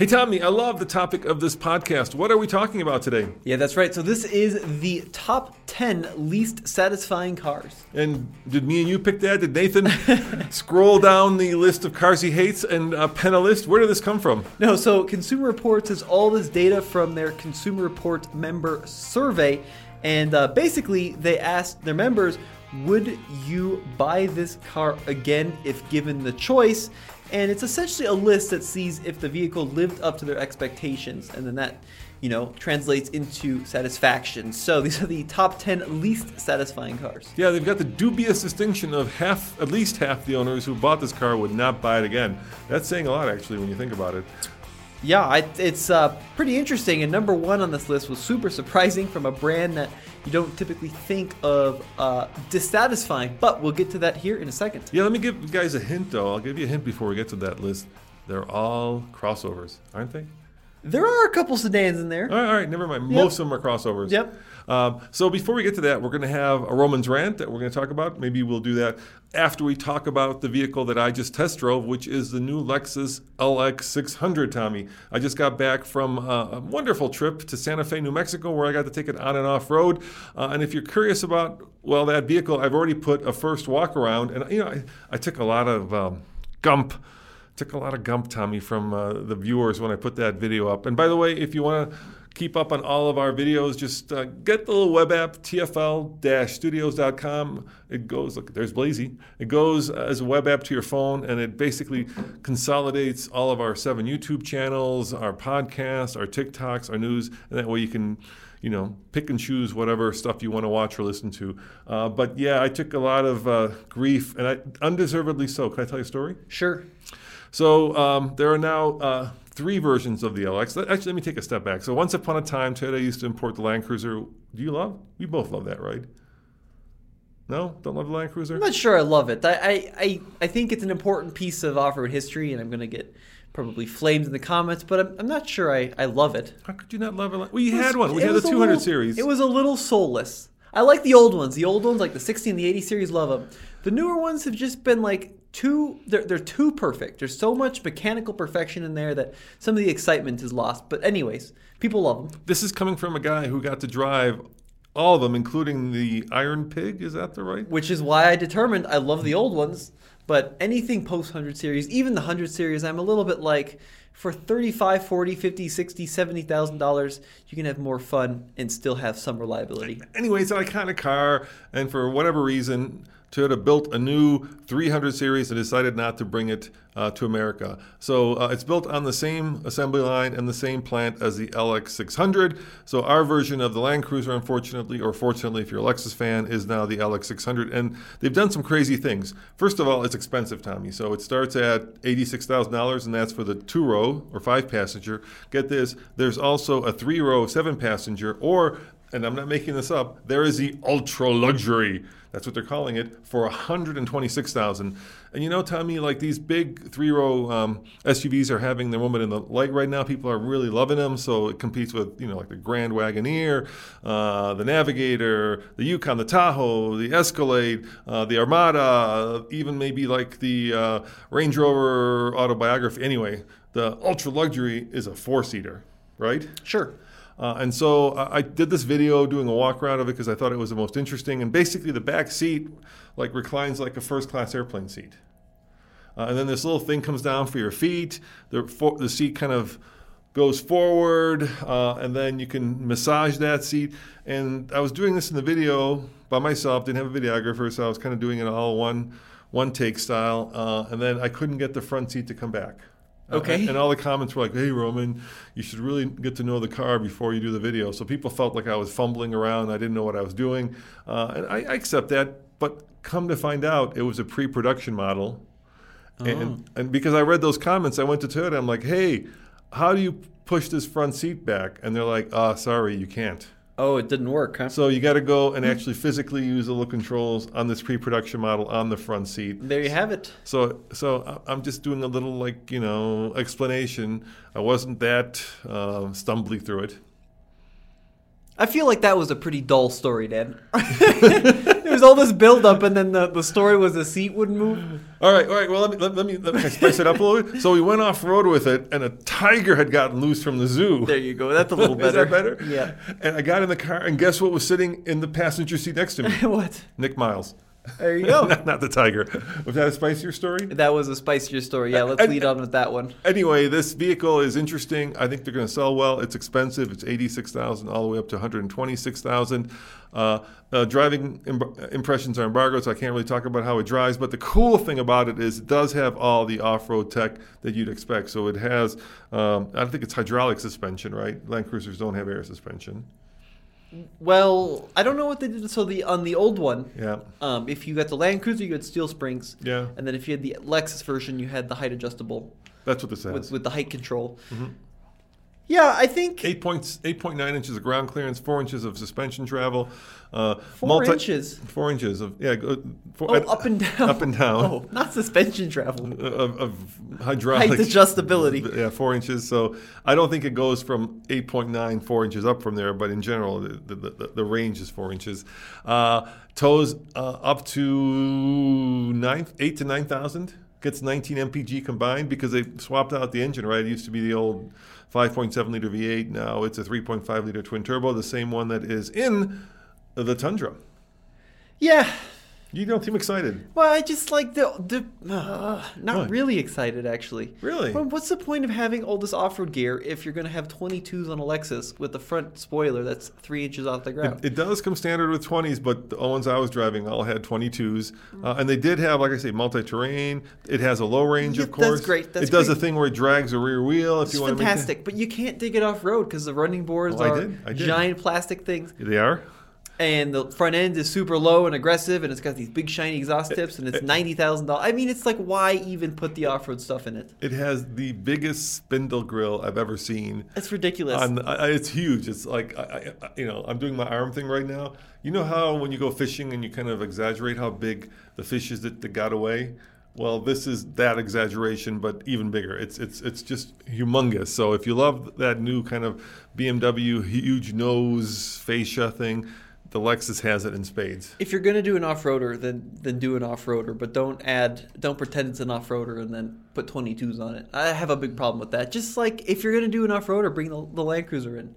Hey, Tommy, I love the topic of this podcast. What are we talking about today? Yeah, that's right. So this is the top 10 least satisfying cars. And did me and you pick that? Did Nathan scroll down the list of cars he hates and uh, pen a list? Where did this come from? No, so Consumer Reports is all this data from their Consumer Report member survey. And uh, basically, they asked their members, would you buy this car again if given the choice? And it's essentially a list that sees if the vehicle lived up to their expectations, and then that, you know, translates into satisfaction. So these are the top 10 least satisfying cars. Yeah, they've got the dubious distinction of half, at least half the owners who bought this car would not buy it again. That's saying a lot, actually, when you think about it. Yeah, I, it's uh, pretty interesting. And number one on this list was super surprising from a brand that you don't typically think of uh, dissatisfying. But we'll get to that here in a second. Yeah, let me give you guys a hint, though. I'll give you a hint before we get to that list. They're all crossovers, aren't they? There are a couple sedans in there. All right, all right never mind. Yep. Most of them are crossovers. Yep. Um, so before we get to that, we're going to have a Romans rant that we're going to talk about. Maybe we'll do that after we talk about the vehicle that I just test drove, which is the new Lexus LX 600. Tommy, I just got back from uh, a wonderful trip to Santa Fe, New Mexico, where I got to take it on and off road. Uh, and if you're curious about well that vehicle, I've already put a first walk around, and you know I, I took a lot of um, gump took a lot of gump, Tommy, from uh, the viewers when I put that video up. And by the way, if you want to keep up on all of our videos, just uh, get the little web app, tfl-studios.com. It goes, look, there's Blazy. It goes as a web app to your phone, and it basically consolidates all of our seven YouTube channels, our podcasts, our TikToks, our news, and that way you can you know, pick and choose whatever stuff you want to watch or listen to. Uh, but yeah, I took a lot of uh, grief, and I, undeservedly so. Can I tell you a story? Sure. So um, there are now uh, three versions of the LX. Actually, let me take a step back. So once upon a time, Toyota used to import the Land Cruiser. Do you love? We both love that, right? No, don't love the Land Cruiser. I'm not sure I love it. I, I, I, I think it's an important piece of off-road history, and I'm going to get probably flamed in the comments, but I'm, I'm not sure I, I love it. How could you not love it? Well, you It was- had one. We had the 200 little- series. It was a little soulless. I like the old ones. The old ones, like the 60 and the 80 series, love them. The newer ones have just been like too. They're they're too perfect. There's so much mechanical perfection in there that some of the excitement is lost. But anyways, people love them. this is coming from a guy who got to drive all of them, including the Iron Pig. Is that the right? which is why I determined I love the old ones. But anything post 100 series, even the 100 series, I'm a little bit like for 35, 40, 50, 60, 70,000 dollars, you can have more fun and still have some reliability. Anyway, it's an iconic car, and for whatever reason, Toyota built a new 300 series and decided not to bring it uh, to America. So uh, it's built on the same assembly line and the same plant as the LX600. So our version of the Land Cruiser, unfortunately, or fortunately, if you're a Lexus fan, is now the LX600. And they've done some crazy things. First of all, it's expensive, Tommy. So it starts at $86,000, and that's for the two row or five passenger. Get this, there's also a three row, seven passenger, or and I'm not making this up, there is the ultra luxury. That's what they're calling it for 126,000. And you know, Tommy, like these big three-row um, SUVs are having their moment in the light right now. People are really loving them, so it competes with you know like the Grand Wagoneer, uh, the Navigator, the Yukon, the Tahoe, the Escalade, uh, the Armada, even maybe like the uh, Range Rover Autobiography. Anyway, the ultra luxury is a four-seater, right? Sure. Uh, and so I I did this video doing a walk around of it because I thought it was the most interesting. And basically, the back seat, like reclines like a first class airplane seat. Uh, and then this little thing comes down for your feet. The, for, the seat kind of goes forward, uh, and then you can massage that seat. And I was doing this in the video by myself, didn't have a videographer, so I was kind of doing it all one one take style. Uh, and then I couldn't get the front seat to come back. Uh, Okay. and, all the comments were like, "Hey Roman, you should really get to know the car before you do the video." So people felt like I was fumbling around. I didn't know what I was doing, uh, and I, I accept that. But come to find out, it was a pre-production model. And, and because I read those comments, I went to Toyota. I'm like, hey, how do you push this front seat back? And they're like, ah, sorry, you can't. Oh, it didn't work, huh? So you got to go and actually physically use the little controls on this pre-production model on the front seat. there you have it. So, so I'm just doing a little like you know explanation. I wasn't that uh, stumbly through it. I feel like that was a pretty dull story, Dan. there was all this build up, and then the, the story was the seat wouldn't move. All right, all right. Well, let me let, let me let me spice it up a little bit. So we went off road with it, and a tiger had gotten loose from the zoo. There you go. That's a little better. Is that better? Yeah. And I got in the car, and guess what was sitting in the passenger seat next to me? what? Nick Miles. There you go. not, not the tiger. Was that a spicier story? that was a spicier story. Yeah, let's And- lead on with that one. Anyway, this vehicle is interesting. I think they're going to sell well. It's expensive. It's eighty-six thousand all the way up to one hundred twenty-six thousand. Uh, uh, driving Im- impressions are embargoed, so I can't really talk about how it drives. But the cool thing about it is it does have all the off-road tech that you'd expect. So it has, um, I think it's hydraulic suspension, right? Land Cruisers don't have air suspension. Well, I don't know what they did. So the on the old one, Yeah, um, if you got the Land Cruiser, you had steel springs. Yeah. And then if you had the Lexus version, you had the height adjustable that's what this has. with, with the height control. Mm-hmm. Yeah, I think Eight points, eight point nine inches of ground clearance, four inches of suspension travel, uh, Four inches? four inches of yeah, four, oh, up and down. up and down. Oh, not suspension travel. of, of hydraulic Height adjustability. Yeah, four inches. So I don't think it goes from 8.9, four inches up from there, but in general, the, the, the, the range is four inches. Uh, tows uh, up to nine, eight to 9,000. Gets 19 mpg combined because they swapped out the engine, right? It used to be the old 5.7 liter V8. Now it's a 3.5 liter twin turbo, the same one that is in the Tundra. Yeah. You don't seem excited. Well, I just like the the uh, not What? really excited actually. Really? Well, what's the point of having all this off-road gear if you're going to have 22s on a Lexus with the front spoiler that's three inches off the ground? It does come standard with 20s, but the ones I was driving all had 22s. Uh, and they did have, like I say, multi terrain. It has a low range, Yeah, of that's course. great, that's it does great. a thing where it drags a rear wheel if it's you want fantastic, but you can't dig it off road because the running boards Oh, I are did, I did. giant plastic things. They are? And the front end is super low and aggressive, and it's got these big shiny exhaust tips, and it's ninety thousand dollars. I mean, it's like why even put the off-road stuff in it? It has the biggest spindle grill I've ever seen. It's ridiculous. On, I, I- it's huge. It's like I, I, you know, I'm doing my arm thing right now. You know how when you go fishing and you kind of exaggerate how big the fish is that, that got away. Well, this is that exaggeration, but even bigger. It's it's it's just humongous. So if you love that new kind of BMW huge nose fascia thing, the Lexus has it in spades. if you're gonna do an off-roader, then then do an off-roader, but don't add, don't pretend it's an off-roader and then put 22s on it. I have a big problem with that. Just like if you're gonna do an off-roader, bring the, the Land Cruiser in.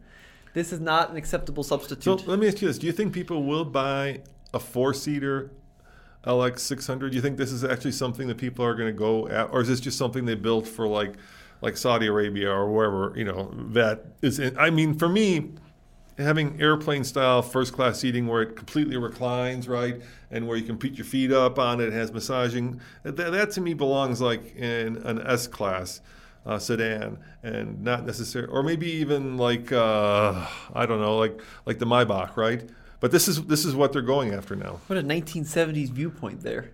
This is not an acceptable substitute. So let me ask you this: Do you think people will buy a four-seater LX 600? Do you think this is actually something that people are going to go at, or is this just something they built for like, like Saudi Arabia or wherever you know that is? In, I mean, for me, having airplane-style first-class seating where it completely reclines, right, and where you can put your feet up on it, has massaging. That, that to me belongs like in an S-class uh, sedan, and not necessarily, or maybe even like uh, I don't know, like like the Maybach, right? But this is this is what they're going after now. what a 1970s viewpoint there.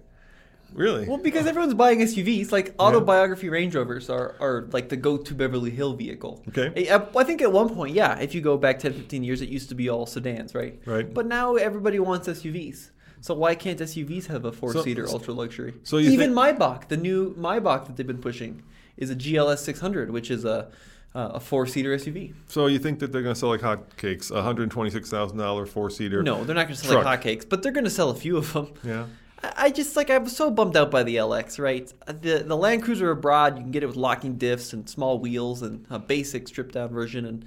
Really? Well, because everyone's buying SUVs, like autobiography Range Rovers are, are like the go-to Beverly Hill vehicle. Okay. I, I think at one point, yeah, if you go back 10, 15 years, it used to be all sedans, right? Right. But now everybody wants SUVs. So why can't SUVs have a four-seater So- ultra luxury? so you even think- Maybach, the new Maybach that they've been pushing, is a GLS 600, which is a uh, a four-seater SUV. So you think that they're going to sell like hotcakes, a hundred twenty-six thousand dollar four-seater? No, they're not going to sell like Truck. hotcakes, but they're going to sell a few of them. Yeah. I just like I was so bummed out by the LX, right? The the Land Cruiser abroad, you can get it with locking diffs and small wheels and a basic stripped down version, and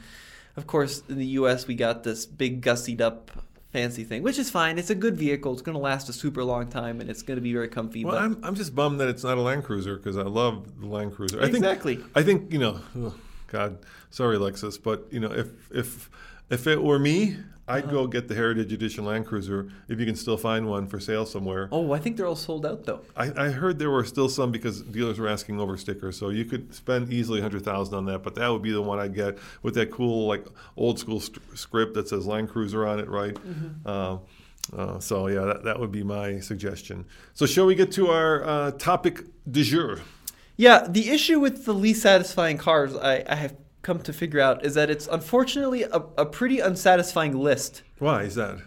of course in the U.S. we got this big gussied up fancy thing, which is fine. It's a good vehicle. It's going to last a super long time, and it's going to be very comfy. Well, but I'm, I'm just bummed that it's not a Land Cruiser because I love the Land Cruiser. I Exactly. Think, I think you know. oh, God, sorry, Lexus, but you know, if if if it were me, I'd Uh-huh. go get the Heritage Edition Land Cruiser if you can still find one for sale somewhere. oh, I think they're all sold out though. I, I heard there were still some because dealers were asking over stickers, so you could spend easily hundred thousand on that. But that would be the one I'd get with that cool like old school st- script that says Land Cruiser on it, right? Uh, uh, so yeah, that, that would be my suggestion. So shall we get to our uh, topic du jour? Yeah, the issue with the least satisfying cars, I, I have come to figure out, is that it's unfortunately a, a pretty unsatisfying list. Why is that?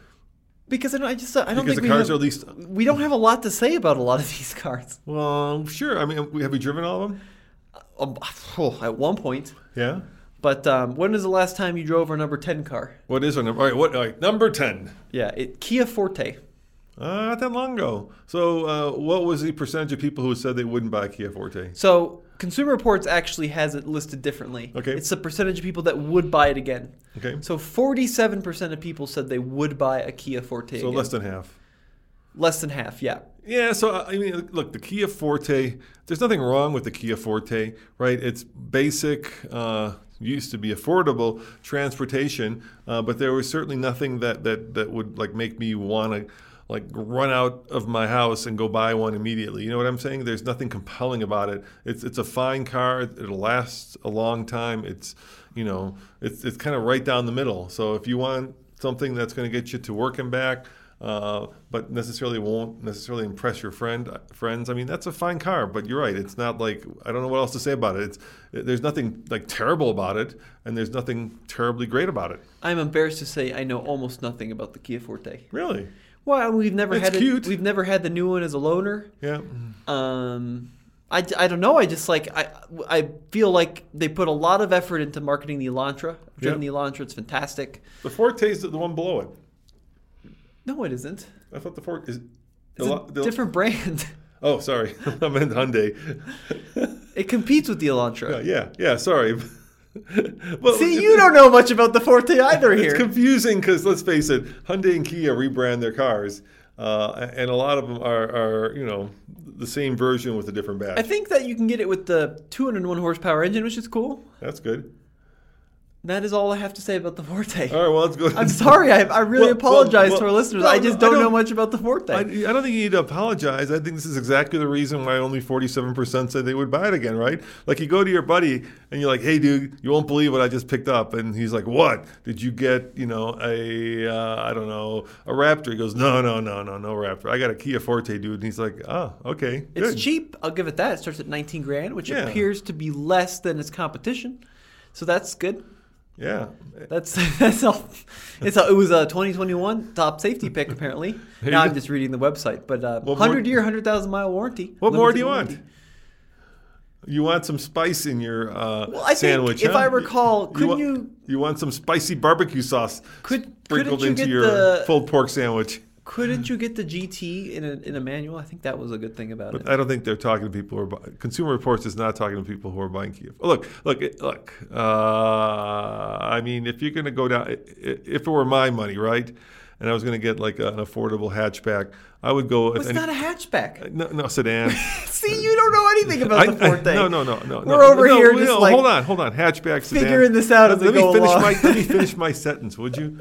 Because I, don't, I just I don't Because think the we cars have, are least. we don't have a lot to say about a lot of these cars. Well, sure. I mean, have we driven all of them? Um, oh, at one point, Yeah. but um, when was the last time you drove our number ten car? What is our number? All right. What? All right, number ten. Yeah, it, Kia Forte. Uh, not that long ago. So, uh, what was the percentage of people who said they wouldn't buy a Kia Forte? So Consumer Reports actually has it listed differently. Okay. It's the percentage of people that would buy it again. Okay. So 47% of people said they would buy a Kia Forte So again. less than half. Less than half, yeah. Yeah, so I mean, look, the Kia Forte. There's nothing wrong with the Kia Forte, right? It's basic, uh, used to be affordable transportation, uh, but there was certainly nothing that that that would like make me want to like run out of my house and go buy one immediately. You know what I'm saying? There's nothing compelling about it. It's it's a fine car. It'll last a long time. It's you know, it's it's kind of right down the middle. So if you want something that's going to get you to work and back uh, but necessarily won't necessarily impress your friend friends. I mean, that's a fine car, but you're right. It's not like I don't know what else to say about it. It's there's nothing like terrible about it, and there's nothing terribly great about it. I'm embarrassed to say I know almost nothing about the Kia Forte. Really? Well, we've never had cute. it. We've never had the new one as a loaner. Yeah. Um, I, I don't know. I just like I I feel like they put a lot of effort into marketing the Elantra. I've driven Yeah. the Elantra. It's fantastic. The Forte is the one below it. No, it isn't. I thought the Forte is. It's a the- different brand. Oh, sorry. I meant Hyundai. It competes with the Elantra. yeah, yeah. Sorry. well, See, you don't know much about the Forte either here. It's confusing because let's face it, Hyundai and Kia rebrand their cars, uh, and a lot of them are, are, you know, the same version with a different badge. I think that you can get it with the 201 horsepower engine, which is cool. That's good. That is all I have to say about the Forte. All right, well, let's go. I'm sorry. I, I really Well, apologize well, to our listeners. no, I just no, I don't, know much about the Forte. I, I don't think you need to apologize. I think this is exactly the reason why only 47% said they would buy it again, right? Like you go to your buddy and you're like, "Hey, dude, you won't believe what I just picked up," and he's like, "What? Did you get, you know, a uh, I don't know, a Raptor?" He goes, "No, no, no, no, no Raptor. I got a Kia Forte, dude." And he's like, "Oh, okay, Good. It's cheap. I'll give it that. It starts at 19 grand, which Yeah. appears to be less than its competition. So that's good. Yeah, That's that's all. It's a, it was a 2021 top safety pick apparently. Now you I'm just reading the website, but uh, What more- 100 year, 100,000 mile warranty. What more do you want? You want some spice in your uh, Well, I think sandwich? if? I recall, couldn't want, you- You want some spicy barbecue sauce Could- sprinkled you into get your the- pulled pork sandwich? Couldn't you get the GT in a in a manual? I think that was a good thing about But it. I don't think they're talking to people who are buying. Consumer Reports is not talking to people who are buying Kia. Look, look, look. Uh, I mean, if you're going to go down, if it were my money, right, and I was going to get like an affordable hatchback, I would go. with It's any- not a hatchback. no, no sedan. See, you don't know anything about I- the I- Forte. no, no, no, no. We're no, over no, here no, just like hold on, hold on. Hatchback sedan. figuring this out as let we me go finish along. my let me finish my sentence, would you?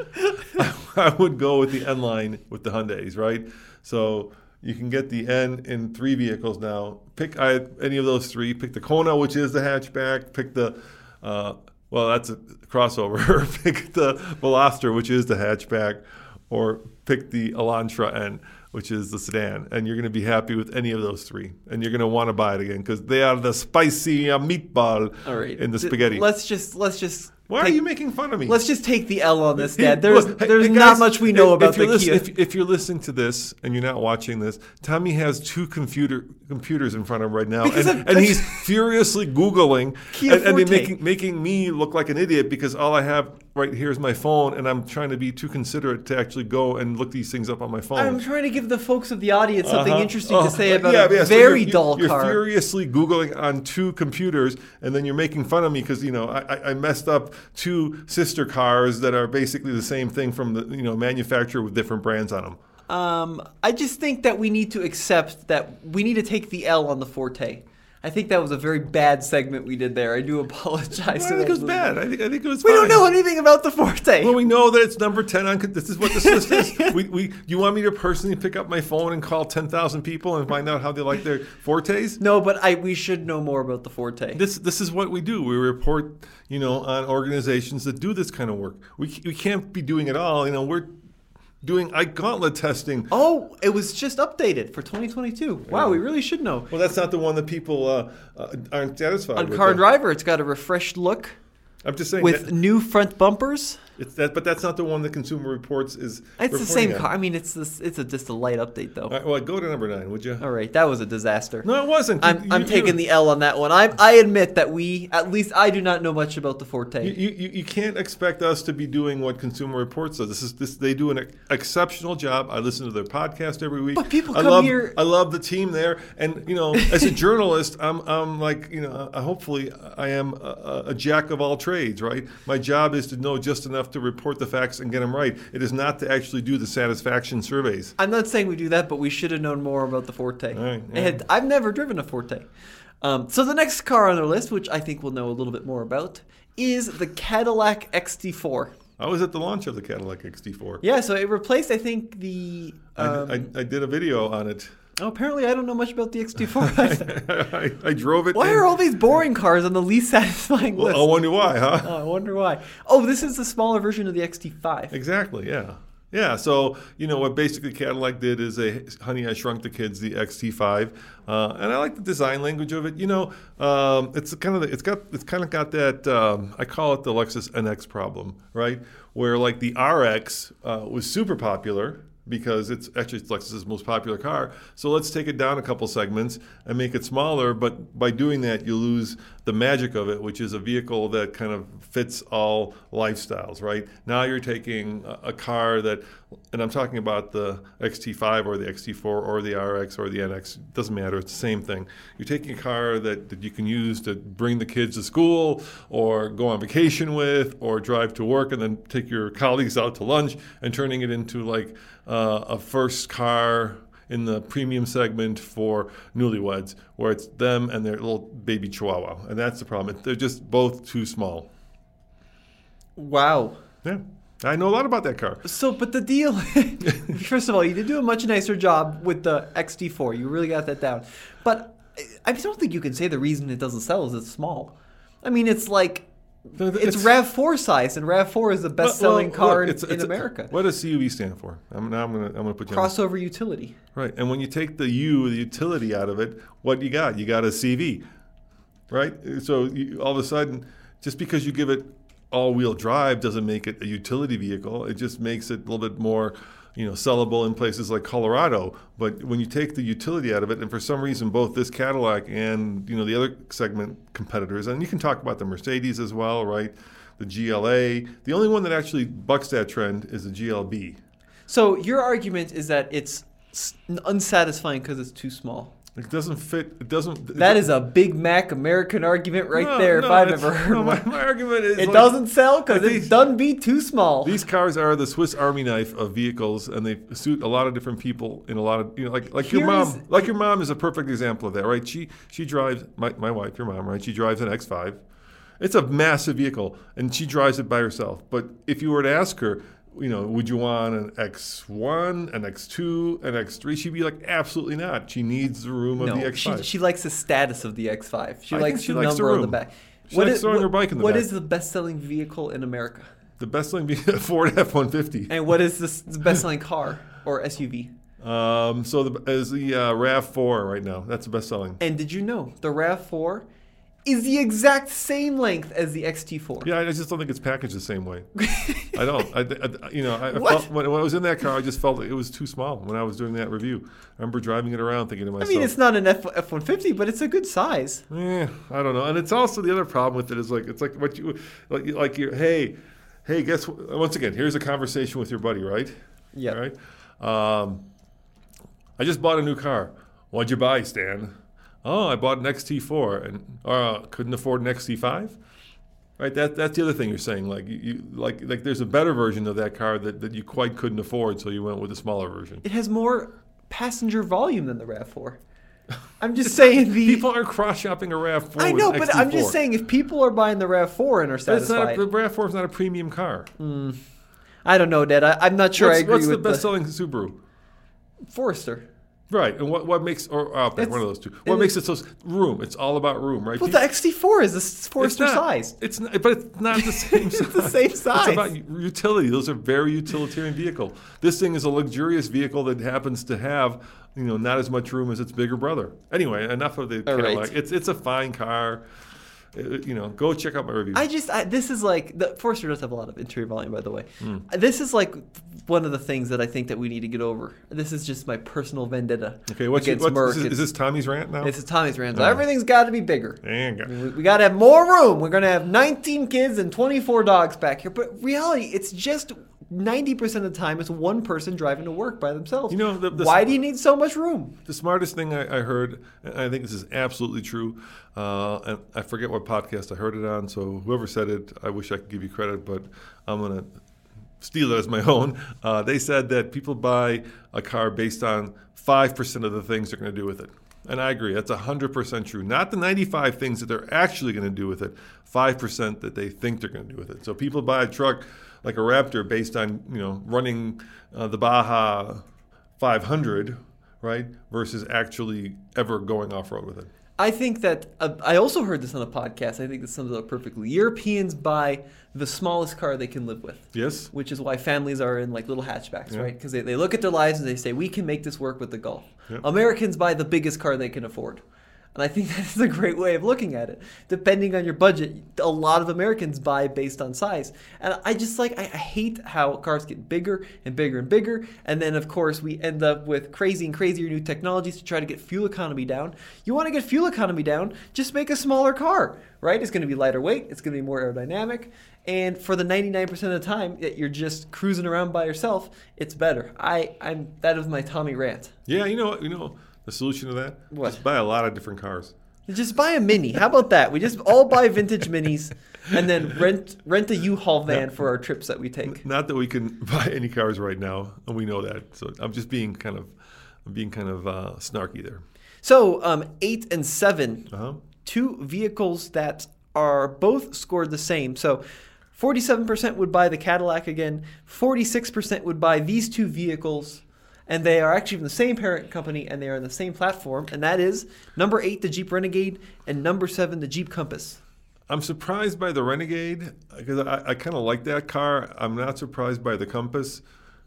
I would go with the N line with the Hyundai's, right? So you can get the N in three vehicles now. Pick I, any of those three. Pick the Kona, which is the hatchback. Pick the uh, well, that's a crossover. pick the Veloster, which is the hatchback, or pick the Elantra N, which is the sedan. And you're going to be happy with any of those three, and you're going to want to buy it again because they are the spicy meatball All right. in the spaghetti. Let's just let's just Why are you making fun of me? Let's just take the L on this, Dad. There's look, there's hey, not much we know if- about if the listen- Kia. If, if you're listening to this and you're not watching this, Tommy has two computer computers in front of him right now, Because and, I'm- and he's furiously googling Kia and, and making making me look like an idiot because all I have right here is my phone, and I'm trying to be too considerate to actually go and look these things up on my phone. I'm trying to give the folks of the audience something Uh-huh. interesting Oh, to say about yeah, a yeah, so very you're, dull you're, car. You're furiously googling on two computers, and then you're making fun of me because you know I, I- I messed up two sister cars that are basically the same thing from the you know manufacturer with different brands on them. Um, I just think that we need to accept that we need to take the L on the Forte. I think that was a very bad segment we did there. I do apologize. I think it was bad. I think, I think it was. We don't know anything about the Forte. Well, we know that it's number 10 on. This is what this list is. We, we, you want me to personally pick up my phone and call 10,000 people and find out how they like their Fortes? no, but I we should know more about the Forte. This, this is what we do. We report, you know, on organizations that do this kind of work. We, we can't be doing it all. You know, we're doing Ike Gauntlet testing. oh, it was just updated for 2022. Wow, we really should know. Well, that's not the one that people uh, uh, aren't satisfied On with. Car though. Driver, it's got a refreshed look I'm just saying with that, new front bumpers. it's that, but that's not the one that Consumer Reports is. It's the same on. car. I mean, it's this. It's a, just a light update, though. All right, well, go to number nine, would you? All right, that was a disaster. No, it wasn't. I'm, You- I'm you- taking the L on that one. I I admit that we, at least I do not know much about the Forte. You, you, you can't expect us to be doing what Consumer Reports does. This is this they do an exceptional job. I listen to their podcast every week. But people I come love, here- I love the team there, and you know, as a journalist, I'm I'm like you know, uh, hopefully I am a, a jack of all trades, right? My job is to know just enough to report the facts and get them right. It is not to actually do the satisfaction surveys. I'm not saying we do that, but we should have known more about the Forte. right, yeah. And I've never driven a Forte. Um, so the next car on our list, which I think we'll know a little bit more about, is the Cadillac XT4. I was at the launch of the Cadillac XT4. Yeah, so it replaced, I think, the. Um, I, I, I did a video on it. Oh, apparently, I don't know much about the XT4. I, I drove it. why in- are all these boring cars on the least satisfying Well, list? I wonder why, huh? Oh, I wonder why. Oh, this is the smaller version of the XT5. Exactly. Yeah. Yeah. So you know what basically Cadillac did is a Honey I Shrunk the Kids the XT5, uh, and I like the design language of it. You know, um, it's kind of the, it's got it's kind of got that um, I call it the Lexus NX problem, right? Where like the RX uh, was super popular because it's actually it's Lexus's most popular car. So let's take it down a couple segments and make it smaller. But by doing that, you lose the magic of it, which is a vehicle that kind of fits all lifestyles, right? Now you're taking a, car that, and I'm talking about the XT5 or the XT4 or the RX or the NX, doesn't matter, it's the same thing. You're taking a car that, that you can use to bring the kids to school or go on vacation with or drive to work and then take your colleagues out to lunch and turning it into like uh, a first car in the premium segment for newlyweds, where it's them and their little baby chihuahua. And that's the problem. They're just both too small. Wow. Yeah. I know a lot about that car. So, but the deal, first of all, you did do a much nicer job with the XT4. You really got that down. But I I don't think you can say the reason it doesn't sell is it's small. I mean, it's like No, th- it's, it's- RAV4 size, and RAV4 is the best-selling Well, car look, in, it's- in America. what does CUV stand for? I'm, now I'm gonna I'm gonna put you on. Crossover utility. Right. And when you take the U, the utility out of it, what you got? You got a CV, right? So you, all of a sudden, just because you give it all-wheel drive doesn't make it a utility vehicle. It just makes it a little bit more, you know, sellable in places like Colorado. But when you take the utility out of it, and for some reason, both this Cadillac and you know the other segment competitors, and you can talk about the Mercedes as well, right? The GLA. The only one that actually bucks that trend is the GLB. So your argument is that it's unsatisfying because it's too small. It doesn't fit. It doesn't. That is a Big Mac American argument right No, there, no, if I've ever heard no, my, one. my argument is It like, doesn't sell because like it these- done be too small. These cars are the Swiss Army knife of vehicles, and they suit a lot of different people in a lot of you know, like like your mom. is- like your mom is a perfect example of that, right? She she drives my, my wife, your mom, right? She drives an X5. It's a massive vehicle, and she drives it by herself. But if you were to ask her, you know, would you want an X1, an X2, an X3? She'd be like, absolutely not. She needs the room of no, the X5. she likes the status of the X5. She I likes she the likes the number on the back. She likes throwing what, her bike in the what back. is the best-selling vehicle in America? the best thing being a Ford F-150. And what is this, the best-selling car or SUV? Um, so the, as the uh, Rav4 right now, that's the best selling. And did you know the RAV4 is the exact same length as the XT4? Yeah, I just don't think it's packaged the same way. I don't. I, I- you know, I, I felt, when, when I was in that car, I just felt it was too small when I was doing that review. I remember driving it around thinking to myself. I mean, it's not an F one fifty, but it's a good size. Yeah, I don't know. And it's also the other problem with it is like it's like what you like like you hey, hey, guess what? Once again, here's a conversation with your buddy, right? Yeah. right. Um, I just bought a new car. What'd you buy, Stan? Oh, I bought an XT4 and uh, couldn't afford an XT5. Right, that that's the other thing you're saying. Like you, like like there's a better version of that car that, that you quite couldn't afford, so you went with a smaller version. It has more passenger volume than the Rav4. I'm just saying the People are cross shopping a Rav4. I know, but I'm just saying if people are buying the Rav4 and are But it's not satisfied, a, the Rav4 is not a premium car. I don't know, Dad. I, I'm not sure what's I agree what's the best selling Subaru? Forester. Right, and what, what makes or oh, Outback, It's- one of those two. What it makes it so room? It's all about room, right? Well, the People- XT4 is the s- it's Forester not, size. It's not, but it's not the same size. It's the same size. It's about utility. Those are very utilitarian vehicle. This thing is a luxurious vehicle that happens to have, you know, not as much room as its bigger brother. Anyway, enough of the All right. Cadillac. It's it's a fine car. Uh, you know, go check out my review. I just I, this is like the Forester does have a lot of interior volume, by the way. Hmm. This is like one of the things that I think that we need to get over. This is just my personal vendetta okay, what's, against what's Merc. is, this, is this Tommy's rant now? It's a Tommy's rant. Oh. Everything's got to be bigger. Dang. We, we got to have more room. We're going to have 19 kids and 24 dogs back here. But reality, it's just 90% of the time it's one person driving to work by themselves. You know, the- the- why do you need so much room? The smartest thing I, I heard, and I think this is absolutely true, uh, and I forget what podcast I heard it on, so whoever said it, I wish I could give you credit, but I'm going to steal it as my own. Uh, they said that people buy a car based on 5% of the things they're going to do with it. And I agree, that's 100% true. Not the 95 things that they're actually going to do with it, 5% that they think they're going to do with it. So people buy a truck like a Raptor based on, you know, running uh, the Baja 500, right, versus actually ever going off road with it. I think that uh, I also heard this on a podcast. I think this sums it up perfectly. Europeans buy the smallest car they can live with. Yes? Which is why families are in like little hatchbacks, Yeah. right? Because they, they look at their lives and they say, we can make this work with the Golf. Yep. Americans buy the biggest car they can afford. And I think that's a great way of looking at it. Depending on your budget, a lot of Americans buy based on size. And I just like, I, hate how cars get bigger and bigger and bigger. And then, of course, we end up with crazy and crazier new technologies to try to get fuel economy down. You want to get fuel economy down, just make a smaller car, right? It's going to be lighter weight, it's going to be more aerodynamic. And for the 99% of the time that you're just cruising around by yourself, it's better. I, I'm that is my Tommy rant. Yeah, you know? You know the solution to that? What? Just buy a lot of different cars. Just buy a mini. How about that? We just all buy vintage minis and then rent rent a U-Haul van for our trips that we take. Not that we can buy any cars right now, and we know that. So I'm just being kind of, I'm being kind of uh, snarky there. So, um, eight and seven, Uh huh. two vehicles that are both scored the same. So, 47% would buy the Cadillac again, 46% would buy these two vehicles, and they are actually from the same parent company and they are on the same platform, and that is number eight, the Jeep Renegade, and number seven, the Jeep Compass. I'm surprised by the Renegade because I, I kind of like that car. I'm not surprised by the Compass,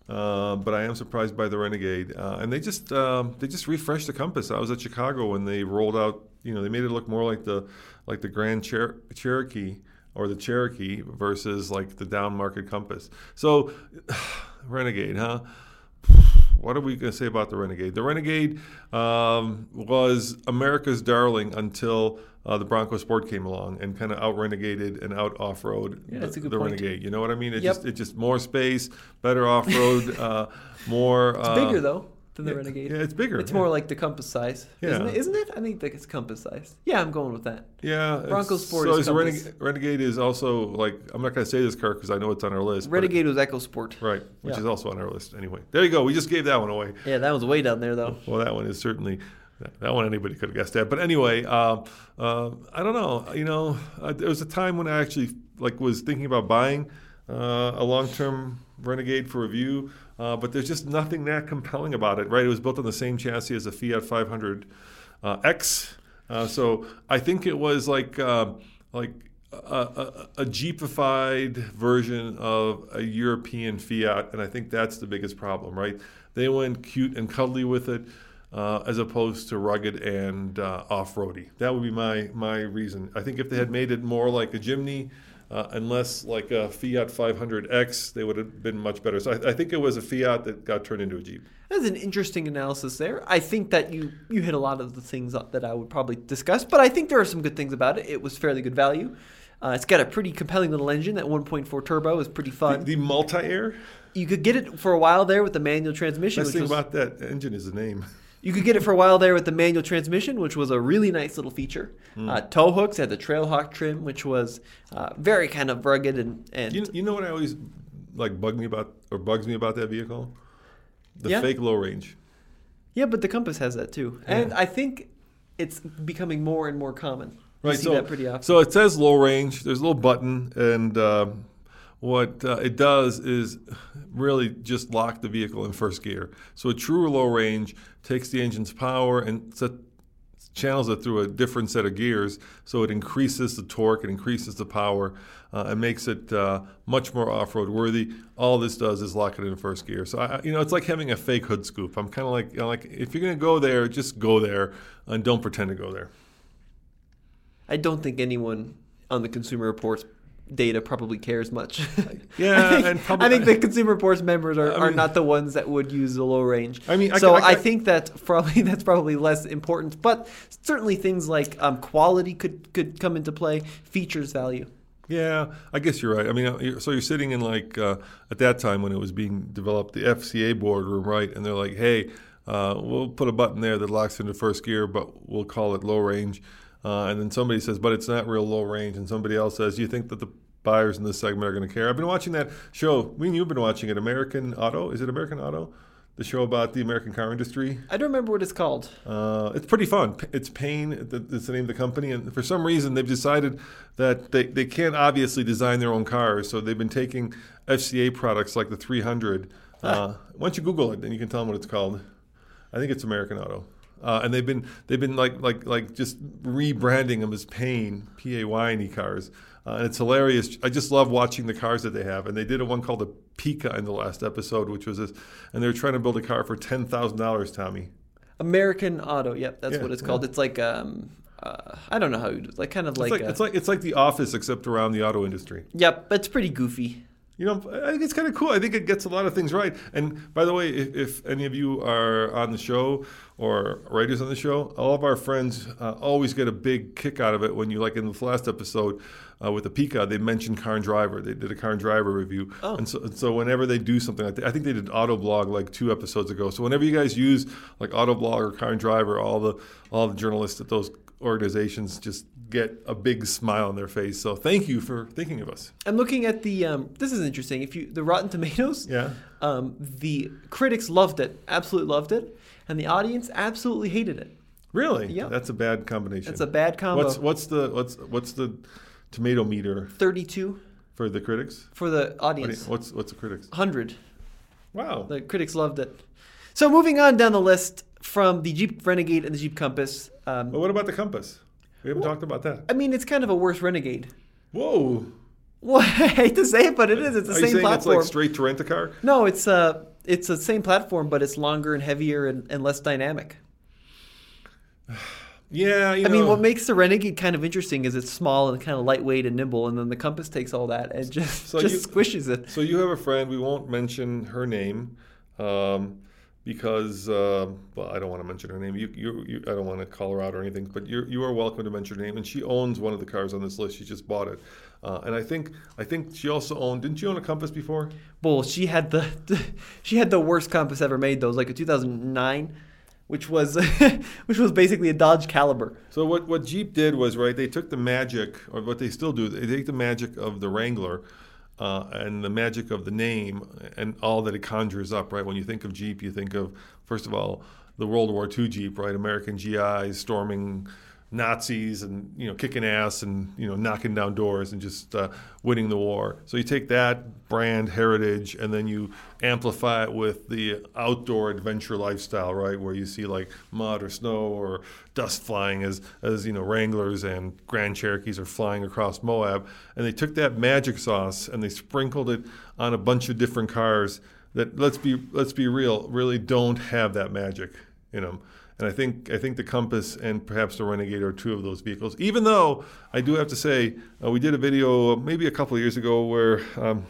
uh, but I am surprised by the Renegade. Uh, and they just um, they just refreshed the Compass. I was at Chicago when they rolled out. You know, they made it look more like the like the Grand Cher- Cherokee or the Cherokee versus like the down market Compass. So, Renegade, huh? What are we going to say about the Renegade? The Renegade um, was America's darling until uh, the Bronco Sport came along and kind of out renegaded and out off road Yeah, the, the. Renegade. You know what I mean? It Yep. just it just more space, better off road, uh, more. It's uh, bigger, though, than the yeah, Renegade. yeah, it's bigger, It's yeah. more like the Compass size. Isn't it? Isn't it? I think it's Compass size. Yeah, I'm going with that. Yeah, Bronco Sport So is is Renegade, Renegade is also like I'm not going to say this car because I know it's on our list. Renegade was EcoSport, right, which Yeah. is also on our list anyway. There you go. We just gave that one away. Yeah, that was way down there, though. Well, that one is certainly that one anybody could have guessed that. But anyway, uh, uh, I don't know. You know, uh, there was a time when I actually like was thinking about buying uh, a long-term Renegade for review, uh, but there's just nothing that compelling about it. Right? It was built on the same chassis as a Fiat 500 uh, X, uh, so I think it was like uh, like. A, a, a Jeepified version of a European Fiat, and I think that's the biggest problem, right? They went cute and cuddly with it, uh, as opposed to rugged and uh, off-roady. That would be my my reason. I think if they had made it more like a Jimny, uh, and less like a Fiat 500X, they would have been much better. So I, I think it was a Fiat that got turned into a Jeep. That's an interesting analysis there. I think that you you hit a lot of the things that I would probably discuss, but I think there are some good things about it. It was fairly good value. Uh, it's got a pretty compelling little engine. That 1.4 turbo is pretty fun. The multi-air. you could get it for a while there with the manual transmission. Best thing was, about that engine is the name. You could get it for a while there with the manual transmission, which was a really nice little feature. Hmm. Uh, tow hooks had the Trailhawk trim, which was uh, very kind of rugged and and You, you know what I always like bug me about or bugs me about that vehicle? The Yeah. fake low range. yeah, but the Compass has that too, and I think it's becoming more and more common. You see so, that pretty often. So it says low range. There's a little button, and um what uh, it does is really just lock the vehicle in first gear. So a true low range takes the engine's power and set, channels it through a different set of gears, so it increases the torque, it increases the power, uh, and makes it uh, much more off-road worthy. All this does is lock it in first gear. So I, you know, it's like having a fake hood scoop. I'm kind of like, you know, like if you're gonna go there, just go there and don't pretend to go there. I don't think anyone on the Consumer Reports data probably cares much. Yeah, I think, and probably- I think the Consumer Reports members are, I are not the ones that would use the low range. I mean, I so I I, think that probably that's probably less important. But certainly things like um, quality could could come into play, features value. Yeah, I guess you're right. I mean, uh, so you're sitting in like uh, at that time when it was being developed, the FCA boardroom, right? And they're like, "Hey, uh, we'll put a button there that locks into first gear, but we'll call it low range." Uh, and then somebody says, "But it's not real low range," and somebody else says, "You think that the buyers in this segment are going to care?" I've been watching that show. We and you've been watching it, American Auto. Is it American Auto? The show about the American car industry. I don't remember what it's called. Uh, it's pretty fun. It's Payne. It's the name of the company, and for some reason they've decided that they, they can't obviously design their own cars, so they've been taking FCA products like the 300. Uh, why don't you Google it, then you can tell them what it's called. I think it's American Auto, uh, and they've been they've been like like like just rebranding them as Payne P A Y N E cars, uh, and it's hilarious. I just love watching the cars that they have, and they did a one called the Pika in the last episode, which was this, and they were trying to build a car for ten thousand dollars, Tommy. American Auto. Yep, that's Yeah, what it's called. It's like um, uh, I don't know how you do it. Like kind of like, It's like, a- it's like it's like the office except around the auto industry. Yep, it's pretty goofy. You know, I think it's kind of cool. I think it gets a lot of things right. And by the way, if, if any of you are on the show or writers on the show, all of our friends uh, always get a big kick out of it when you, like in the last episode uh, with the Pika, they mentioned Car and Driver. They did a Car and Driver review. Oh. And so, and so whenever they do something like that, I think they did Autoblog like two episodes ago. So whenever you guys use like Autoblog or Car and Driver, all the all the journalists at those organizations just get a big smile on their face. So thank you for thinking of us. I'm looking at the. Um, this is interesting. If you the Rotten Tomatoes, Yeah. um, the critics loved it, absolutely loved it, and the audience absolutely hated it. Really? Yep. That's a bad combination. It's a bad combo. What's what's the what's what's the tomato meter 32 for the critics? for the audience. What's what's the critics? 100. Wow. The critics loved it. So moving on down the list from the Jeep Renegade and the Jeep Compass. Um, But what about the compass? We haven't talked about that. I mean, it's kind of a worse Renegade. Whoa. Well, I hate to say it, but it is. It's the Are same saying platform. it's like straight to rent a car? no, it's uh, it's the same platform, but it's longer and heavier and, and less dynamic. Yeah, you I know. mean, what makes the Renegade kind of interesting is it's small and kind of lightweight and nimble, and then the Compass takes all that and just So just you- squishes it. So you have a friend. We won't mention her name um, because, uh, well, I don't want to mention her name. You, you, you, I don't want to call her out or anything. But you, you are welcome to mention her name. And she owns one of the cars on this list. She just bought it. Uh, and I think, I think she also owned. Didn't you own a Compass before? Well, she had the she had the worst Compass ever made. Though, it was like a 2009, which was which was basically a Dodge Caliber. So what, what Jeep did was right. They took the magic, or what they still do. They take the magic of the Wrangler. Uh, and the magic of the name and all that it conjures up, right? When you think of Jeep, you think of, first of all, the World War II Jeep, right? American GIs storming Nazis and, you know, kicking ass and, you know, knocking down doors and just uh, winning the war. So you take that brand heritage and then you amplify it with the outdoor adventure lifestyle, right? Where you see like mud or snow or dust flying as, as you know, Wranglers and Grand Cherokees are flying across Moab. And they took that magic sauce and they sprinkled it on a bunch of different cars that, let's be, let's be real, really don't have that magic in them. And I think I think the Compass and perhaps the Renegade are two of those vehicles. Even though I do have to say, uh, we did a video maybe a couple of years ago where um,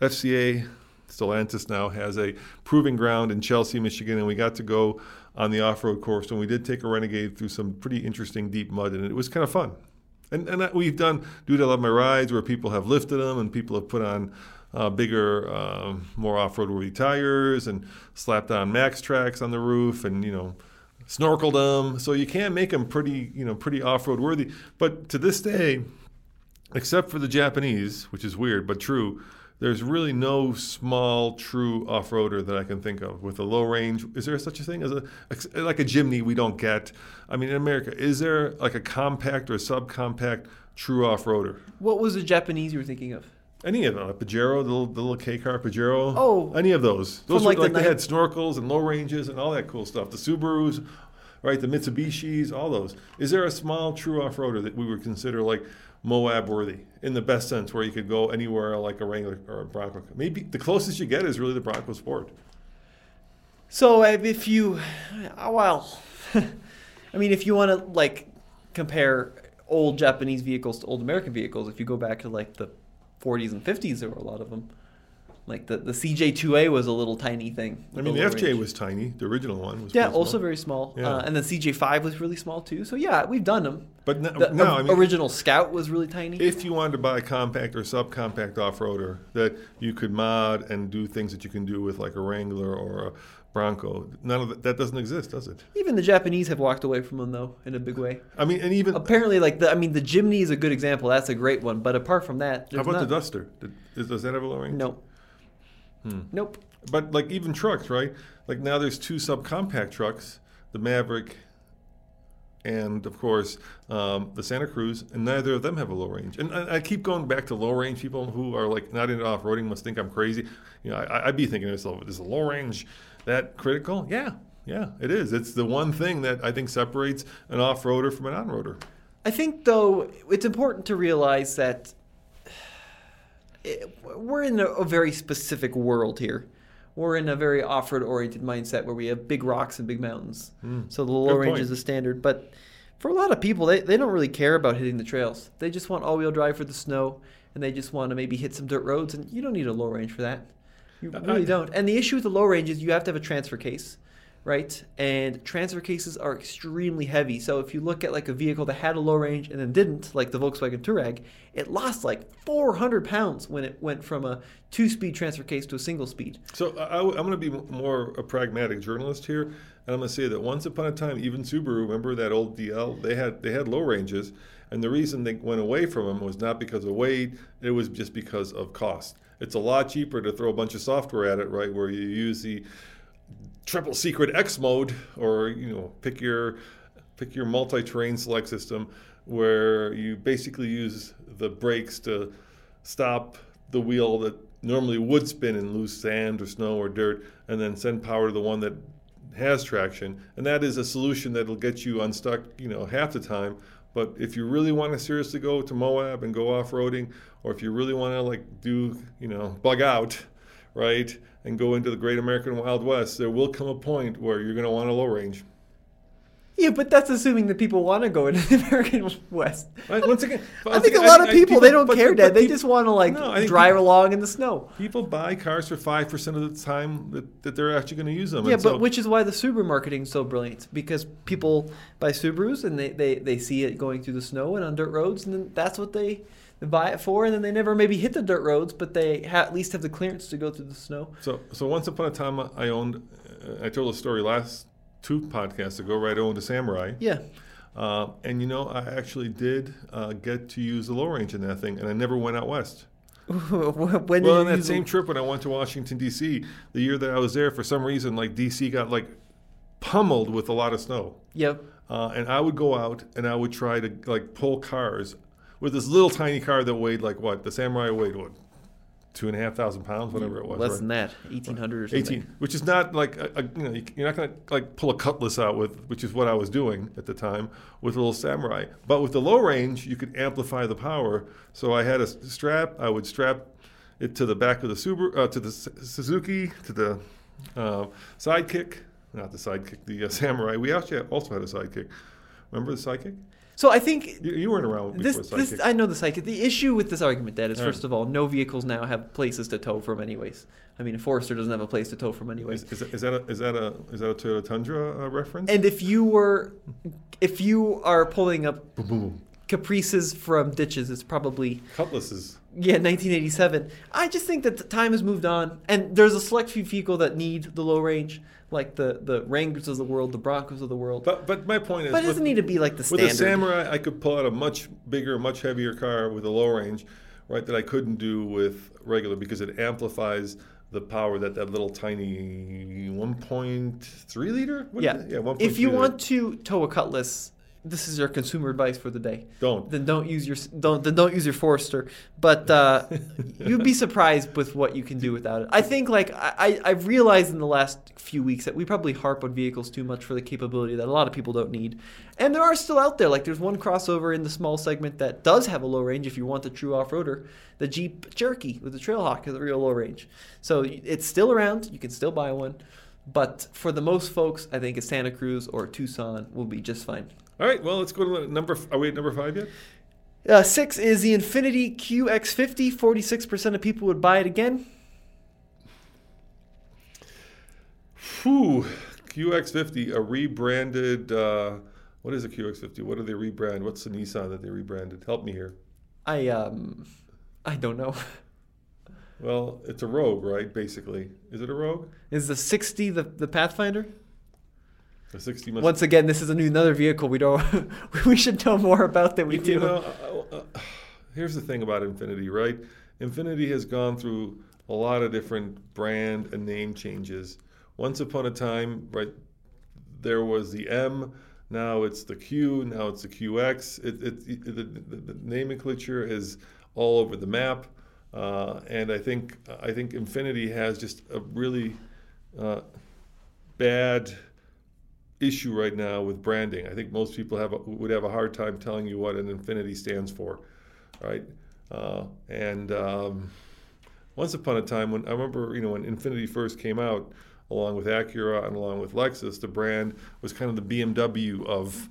FCA, Stellantis now, has a proving ground in Chelsea, Michigan, and we got to go on the off-road course, and we did take a Renegade through some pretty interesting deep mud, and it was kind of fun. And, and we've done Dude, I Love My Rides where people have lifted them and people have put on uh, bigger, uh, more off-road worthy tires, and slapped on Maxtrax on the roof, and you know, snorkeled them. So you can make them pretty, you know, pretty off-road worthy. But to this day, except for the Japanese, which is weird but true, there's really no small true off-roader that I can think of with a low range. Is there such a thing as a like a Jimny? We don't get. I mean, in America, is there like a compact or a subcompact true off-roader? What was the Japanese you were thinking of? Any of them, a Pajero, the little, the little K car Pajero. Oh. any of those. Those were like, like, the they had snorkels and low ranges and all that cool stuff. The Subarus, right? The Mitsubishis, all those. Is there a small true off-roader that we would consider like Moab worthy in the best sense, where you could go anywhere like a Wrangler or a Bronco? Maybe the closest you get is really the Bronco Sport. So if you, uh, well, I mean, if you want to like compare old Japanese vehicles to old American vehicles, if you go back to like the 40s and 50s, there were a lot of them. Like the, the CJ2A was a little tiny thing. I mean, the FJ range. was tiny. The original one was Yeah, also small. very small. Yeah. Uh, and the CJ5 was really small too. So yeah, we've done them. But no, The no, I mean, original Scout was really tiny. if you wanted to buy a compact or subcompact off-roader that you could mod and do things that you can do with like a Wrangler or a Bronco, none of that, that doesn't exist, does it? Even the Japanese have walked away from them though in a big way. I mean, and even Apparently, like the I mean, the Jimny is a good example. That's a great one. But apart from that, how about not. the Duster? Did, is, does that have a low range? No. Hmm. Nope. But like even trucks, right? Like now there's two subcompact trucks, the Maverick and of course um, the Santa Cruz, and neither of them have a low range. And I, I keep going back to low range. People who are like not into off roading must think I'm crazy. You know, I, I'd be thinking to myself, is a low range that critical? Yeah, yeah, it is. It's the one thing that I think separates an off roader from an on roader. I think though it's important to realize that it, we're in a, a very specific world here. We're in a very off-road oriented mindset where we have big rocks and big mountains. Hmm. So the low range point. is the standard. But for a lot of people, they, they don't really care about hitting the trails. They just want all-wheel drive for the snow, and they just want to maybe hit some dirt roads. And you don't need a low range for that. You I- really uh, don't. And the issue with the low range is you have to have a transfer case, right? And transfer cases are extremely heavy. So if you look at like a vehicle that had a low range and then didn't, like the Volkswagen Touareg, it lost like 400 pounds when it went from a two-speed transfer case to a single speed. So uh, I, am going to be more a pragmatic journalist here, and I'm going to say that once upon a time, even Subaru, remember that old DL, they had they had low ranges, and the reason they went away from them was not because of weight; it was just because of cost. It's a lot cheaper to throw a bunch of software at it, right? Where you use the triple secret X mode, or you know, pick your pick your multi-terrain select system, where you basically use the brakes to stop the wheel that normally would spin in loose sand or snow or dirt, and then send power to the one that has traction. And that is a solution that'll get you unstuck, you know, half the time. But if you really want to seriously go to Moab and go off-roading, or if you really want to like do, you know, bug out, right, and go into the Great American Wild West, there will come a point where you're going to want a low range. Yeah, but that's assuming that people want to go into the American West. Right, once again, I think a lot of I- people, they don't but- care, Dad. They just want to like No, drive people- along in the snow. People buy cars for five percent of the time that, that they're actually going to use them. Yeah, And but so- which is why the Subaru marketing is so brilliant because people buy Subarus and they, they, they see it going through the snow and on dirt roads, and then that's what they, they buy it for, and then they never maybe hit the dirt roads, but they ha- at least have the clearance to go through the snow. So, so once upon a time, I owned. I told a story last two podcasts ago, right? I owned a Samurai. Yeah. Uh, and you know, I actually did uh, get to use the low range in that thing, and I never went out west. when Well, on that same trip when I went to Washington D.C., the year that I was there, for some reason, like D.C. got like pummeled with a lot of snow. Yep. Uh, and I would go out and I would try to like pull cars with this little tiny car that weighed like what the Samurai weighed what two and a half thousand pounds, whatever it was. Less right? than that, 1800 or something. 18, which is not like a, a, you know you- you're not going to like pull a cutlass out with, which is what I was doing at the time with a little samurai. But with the low range, you could amplify the power. So I had a strap. I would strap it to the back of the Subaru, uh, to the Suzuki, to the uh, sidekick, not the sidekick, the uh, samurai. We actually also had a sidekick. Remember the sidekick? So I think You, you weren't around this, before this. I know the psychic. The issue with this argument, Dad, is Yeah. first of all, no vehicles now have places to tow from, anyways. I mean, a Forester doesn't have a place to tow from, anyways. is, is, that- is that a is that a is that a Toyota Tundra uh, reference? And if you were, if you are pulling up, boom, boom, boom. caprices from ditches. It's probably Cutlasses. Yeah 1987. I just think that the time has moved on, and there's a select few vehicle that need the low range, like the the Wranglers of the world, the Broncos of the world. But, But but my point is, it doesn't with- need to be like the With a standard. Samurai, I could pull out a much bigger, much heavier car with a low range, right? That I couldn't do with regular because it amplifies the power that that little tiny 1.3 liter. What yeah, yeah. 1.3 if you liter. want to tow a Cutlass, this is your consumer advice for the day. don't. then don't use your don't then don't use your Forester. But uh, you'd be surprised with what you can do without it. I think like I I've realized in the last few weeks that we probably harp on vehicles too much for the capability that a lot of people don't need, and there are still out there. Like there's one crossover in the small segment that does have a low range if you want a true off roader. The Jeep Cherokee with the Trailhawk has a real low range, so it's still around. You can still buy one. But for the most folks, I think a Santa Cruz or a Tucson will be just fine. All right. Well, let's go to number. Are we at number five yet? Uh, six is the Infiniti QX50. 46% of people would buy it again. Whew. QX50, a rebranded. Uh, what is a QX50? What do they rebrand? What's the Nissan that they rebranded? Help me here. I um, I don't know. Well, it's a Rogue, right? Basically, is it a Rogue? Is the 60 the, the Pathfinder? A 60 must. Once again, this is a new another vehicle we don't we should know more about than we You- do. Know, uh, uh, here's the thing about Infiniti, right? Infiniti has gone through a lot of different brand and name changes. Once upon a time, right, there was the M. Now it's the Q. Now it's the QX. It, it, it, the, the, the nomenclature is all over the map, uh, and I think I think Infiniti has just a really uh, bad issue right now with branding. I think most people have a, would have a hard time telling you what an Infiniti stands for, right? Uh, and um, once upon a time, when I remember, you know, when Infiniti first came out, along with Acura and along with Lexus, the brand was kind of the BMW of.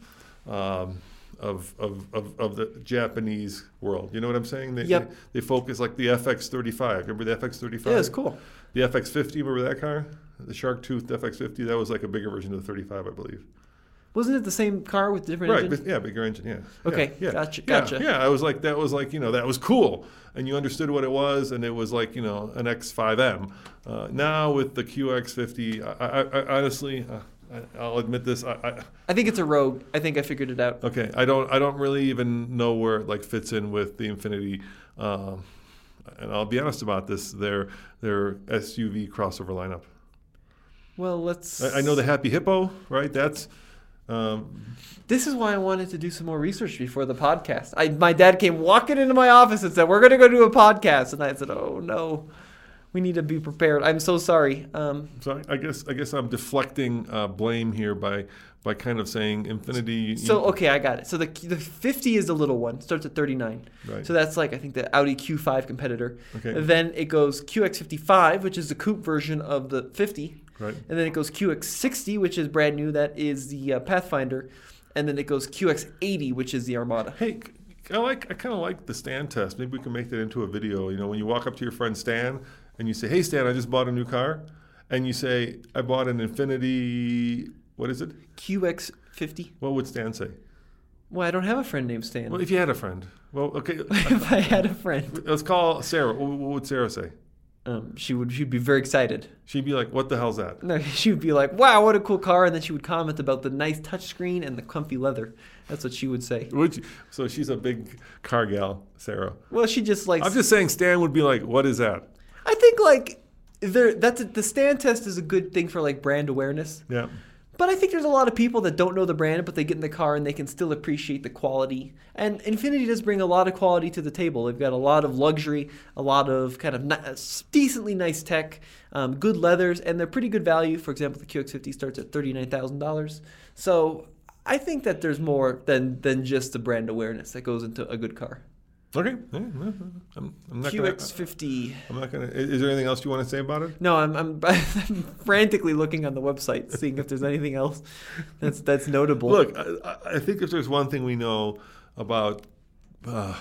Um, of, of, of, of the Japanese world. You know what I'm saying? They, Yep. they, they focus like the FX35. Remember the FX35? yeah, it's cool. The FX50, remember that car? The shark tooth FX50, that was like a bigger version of the 35, I believe. Wasn't it the same car with different Right, engines? but yeah, bigger engine, yeah. Okay, yeah, yeah. gotcha, Yeah, gotcha. Yeah, I was like, that was like, you know, that was cool. And you understood what it was, and it was like, you know, an X5M. Uh, now with the QX50, I, I, I honestly, uh, I, I'll admit this, I, I, I think it's a Rogue. I think I figured it out. okay, I don't, I don't really even know where it like fits in with the Infiniti. Um, and I'll be honest about this, their their SUV crossover lineup. Well, let's. I, I know the Happy Hippo, right? That's um, This is why I wanted to do some more research before the podcast. I, my dad came walking into my office and said, "We're going to go do a podcast," and I said, "Oh no, we need to be prepared." I'm so sorry. Um, so I, I guess I guess I'm deflecting uh, blame here by by kind of saying Infiniti. you- so okay, I got it. So the the 50 is the little one, starts at 39. Right. So that's like I think the Audi Q5 competitor. Okay. Then it goes QX55, which is the coupe version of the 50. Right. And then it goes QX60, which is brand new. That is the uh, Pathfinder. And then it goes QX80, which is the Armada. Hey, I like I kind of like the Stan test. Maybe we can make that into a video. You know, when you walk up to your friend Stan and you say, "Hey Stan, I just bought a new car," and you say, "I bought an Infiniti." What is it? QX50. What would Stan say? Well, I don't have a friend named Stan. Well, if you had a friend. Well, okay. if I had a friend, Let's call Sarah. What would Sarah say? um, she would she'd be very excited. She'd be like, "What the hell's that?" No, she would be like, "Wow, what a cool car!" And then she would comment about the nice touchscreen and the comfy leather. That's what she would say. Would you? So she's a big car gal, Sarah. Well, she just likes. I'm just saying, Stan would be like, "What is that?" I think like there that's a, the Stan test is a good thing for like brand awareness. Yeah. But I think there's a lot of people that don't know the brand, but they get in the car and they can still appreciate the quality. And Infiniti does bring a lot of quality to the table. They've got a lot of luxury, a lot of kind of ni- decently nice tech, um, good leathers, and they're pretty good value. For example, the QX50 starts at thirty-nine thousand dollars. So I think that there's more than than just the brand awareness that goes into a good car. Okay. Yeah, yeah, I'm, I'm not gonna. QX50. I'm not gonna. Is there anything else you want to say about it? No, I'm, I'm, I'm frantically looking on the website, seeing if there's anything else that's that's notable. Look, I, I- I think if there's one thing we know about uh,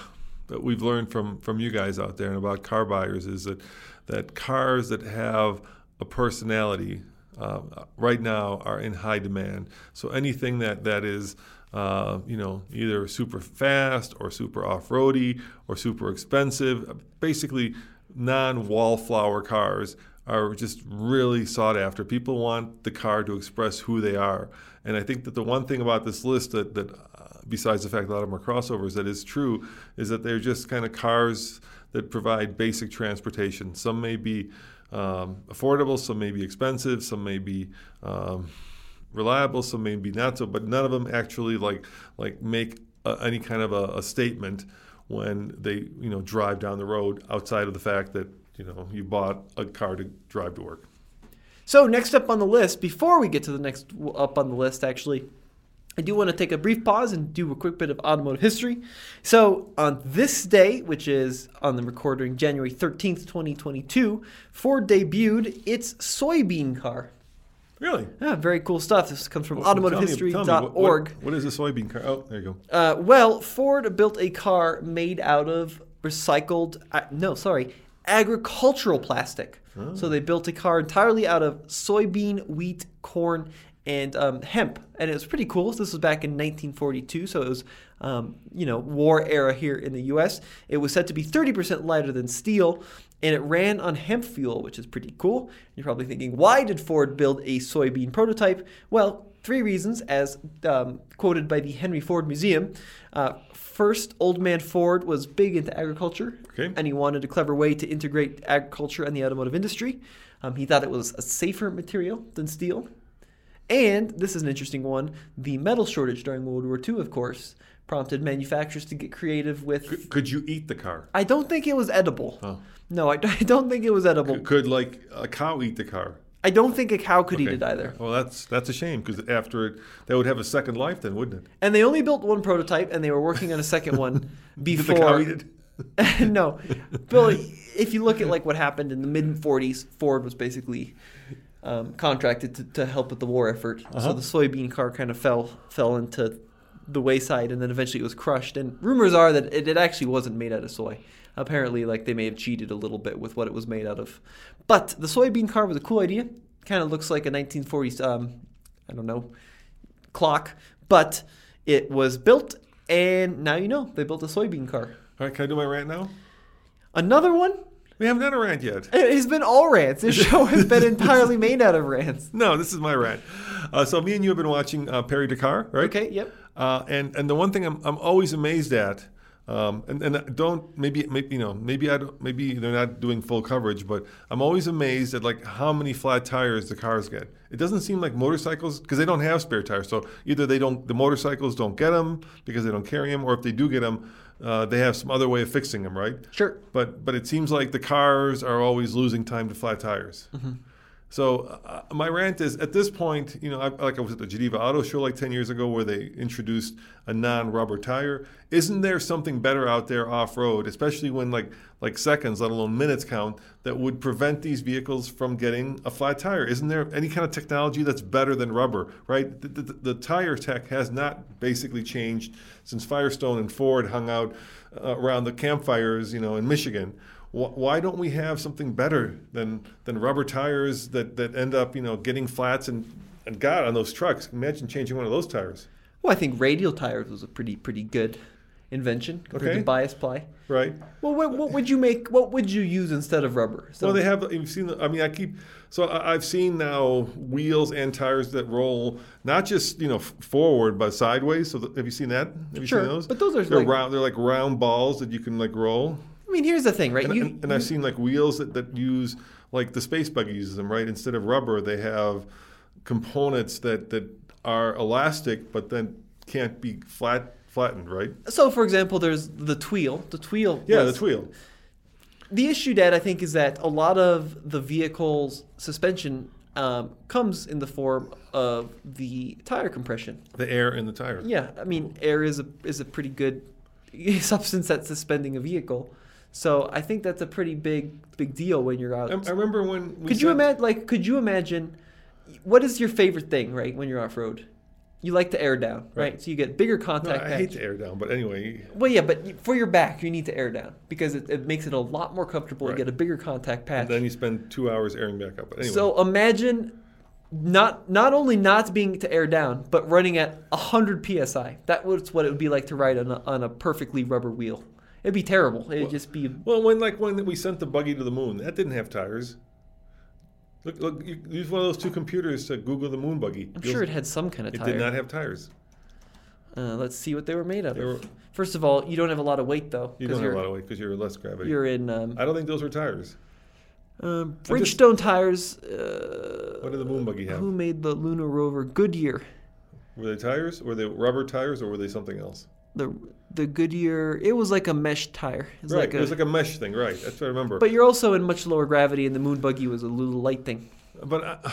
that we've learned from from you guys out there and about car buyers is that that cars that have a personality uh, right now are in high demand. So anything that that is uh, you know, either super fast or super off-roady or super expensive. Basically, non-wallflower cars are just really sought after. People want the car to express who they are, and I think that the one thing about this list that that uh, besides the fact that a lot of them are crossovers that is true is that they're just kind of cars that provide basic transportation. Some may be um, affordable, some may be expensive, some may be um, reliable, some may be not so, but none of them actually like like make a, any kind of a, a, statement when they you know drive down the road outside of the fact that you know you bought a car to drive to work. So next up on the list, before we get to the next up on the list, actually, I do want to take a brief pause and do a quick bit of automotive history. So, on this day, which is on the recording January 13th, 2022, Ford debuted its soybean car. Really? Yeah, very cool stuff. This comes from well, automotivehistory.org. What, what is a soybean car? Oh, there you go. Uh, well, Ford built a car made out of recycled, uh, no, sorry, agricultural plastic. Oh. So they built a car entirely out of soybean, wheat, corn, and um, hemp, and it was pretty cool. This was back in 1942, so it was, um, you know, war era here in the U.S. It was said to be 30% lighter than steel, and it ran on hemp fuel, which is pretty cool. You're probably thinking, why did Ford build a soybean prototype? Well, three reasons, as um, quoted by the Henry Ford Museum. Uh, first, Old Man Ford was big into agriculture, okay. and he wanted a clever way to integrate agriculture and the automotive industry. Um, he thought it was a safer material than steel. And this is an interesting one the metal shortage during World War II, of course, prompted manufacturers to get creative with. Could, could you eat the car? I don't think it was edible. Oh. No, I, I don't think it was edible. Could, could, like a cow eat the car? I don't think a cow could okay. eat it either. Well, that's that's a shame because after it, that would have a second life, then wouldn't it? And they only built one prototype, and they were working on a second one before. Did the cow eat it? no, Bill. If you look at like what happened in the mid '40s, Ford was basically um, contracted to, to, help with the war effort. Uh-huh. So the soybean car kind of fell fell into the wayside, and then eventually it was crushed. And rumors are that it, it actually wasn't made out of soy. Apparently, like they may have cheated a little bit with what it was made out of. But the soybean car was a cool idea. Kind of looks like a 1940s, um, I don't know, clock, but it was built, and now you know they built a soybean car. All right, can I do my rant now? Another one we haven't done a rant yet. It's been all rants. This show has been entirely made out of rants. No, this is my rant. Uh, so me and you have been watching uh, Paris Dakar, right? Okay. Yep. Uh, and and the one thing I'm I'm always amazed at, um, and and don't maybe maybe you know maybe I don't, maybe they're not doing full coverage, but I'm always amazed at like how many flat tires the cars get. It doesn't seem like motorcycles because they don't have spare tires. So either they don't the motorcycles don't get them because they don't carry them, or if they do get them uh, they have some other way of fixing them, right? Sure. But but it seems like the cars are always losing time to flat tires. Mm-hmm. So uh, my rant is at this point, you know, I, like I was at the Geneva Auto Show like 10 years ago where they introduced a non-rubber tire. Isn't there something better out there off-road, especially when like like seconds, let alone minutes count, that would prevent these vehicles from getting a flat tire? Isn't there any kind of technology that's better than rubber, right? The, the, the tire tech has not basically changed since Firestone and Ford hung out uh, around the campfires, you know, in Michigan why don't we have something better than than rubber tires that, that end up you know getting flats and and God on those trucks? Imagine changing one of those tires. Well, I think radial tires was a pretty pretty good invention compared okay. to bias ply. Right. Well, what, what, would you make? What would you use instead of rubber? So, well, they have. You've seen. I mean, I keep. So I've seen now wheels and tires that roll not just you know forward but sideways. So the, have you seen that? Have you sure. seen those? But those are they're like, round. They're like round balls that you can like roll mean, here's the thing, right? And, you, and, and I've seen like wheels that, that use like the space buggy uses them, right? Instead of rubber, they have components that that are elastic, but then can't be flat flattened, right? So, for example, there's the Tweel. The Tweel. Yeah, was, the Tweel. The issue, Dad, I think, is that a lot of the vehicle's suspension um, comes in the form of the tire compression. The air in the tire. Yeah, I mean, air is a is a pretty good substance that's suspending a vehicle. So I think that's a pretty big big deal when you're out. I, I remember when. could you imagine? Like, could you imagine? What is your favorite thing, right? When you're off road, you like to air down, right? right? So you get bigger contact. No, I patch. hate to air down, but anyway. Well, yeah, but for your back, you need to air down because it, it makes it a lot more comfortable right. to get a bigger contact patch. And then you spend two hours airing back up. But anyway. So imagine not not only not being to air down, but running at 100 psi. That was what it would be like to ride on a, on a perfectly rubber wheel. It'd be terrible. It'd just be Well, when like when we sent the buggy to the moon, that didn't have tires. Look, look, you use one of those two computers to Google the moon buggy. I'm You'll- sure it had some kind of It did not have tires. Uh, let's see what they were made of. Were- First of all, you don't have a lot of weight though. You don't have a lot of weight because you're less gravity. You're in um, I don't think those were tires. um, just- Bridgestone tires. Uh, What did the moon buggy have? who made the lunar rover? Goodyear. Were they tires? Were they rubber tires or were they something else? The the Goodyear. It was like a mesh tire. It was right. like it a, was like a mesh thing, right? That's what I remember. but you're also in much lower gravity, and the moon buggy was a little light thing. But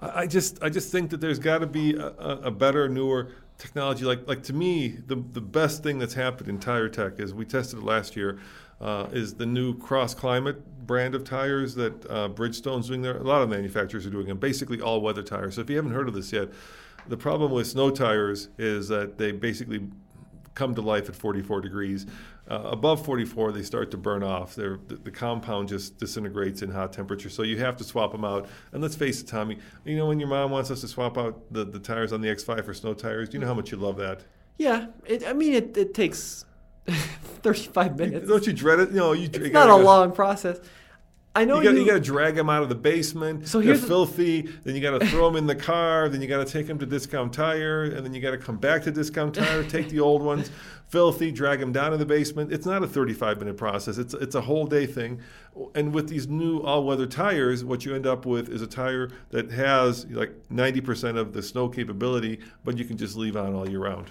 I, I just I just think that there's got to be a, a a better, newer technology. Like like to me, the the best thing that's happened in tire tech is we tested it last year. Uh, is the new Cross Climate brand of tires that uh, Bridgestone's doing there? A lot of manufacturers are doing them. Basically, all weather tires. So if you haven't heard of this yet, the problem with snow tires is that they basically come to life at 44 degrees. Uh, above 44, they start to burn off. They're, the, the compound just disintegrates in hot temperature. So you have to swap them out. And let's face it, Tommy, you know when your mom wants us to swap out the, the tires on the X5 for snow tires, do you know how much you love that? Yeah, it, I mean it, it takes 35 minutes. Don't you dread it? No, you. It's not a long process. I know You got, you. you got to drag them out of the basement. So They're here's the- filthy. Then you got to throw them in the car. Then you got to take them to Discount Tire, and then you got to come back to Discount Tire, take the old ones, filthy, drag them down in the basement. It's not a 35 minute process. It's it's a whole day thing. And with these new all weather tires, what you end up with is a tire that has like 90% of the snow capability, but you can just leave on all year round.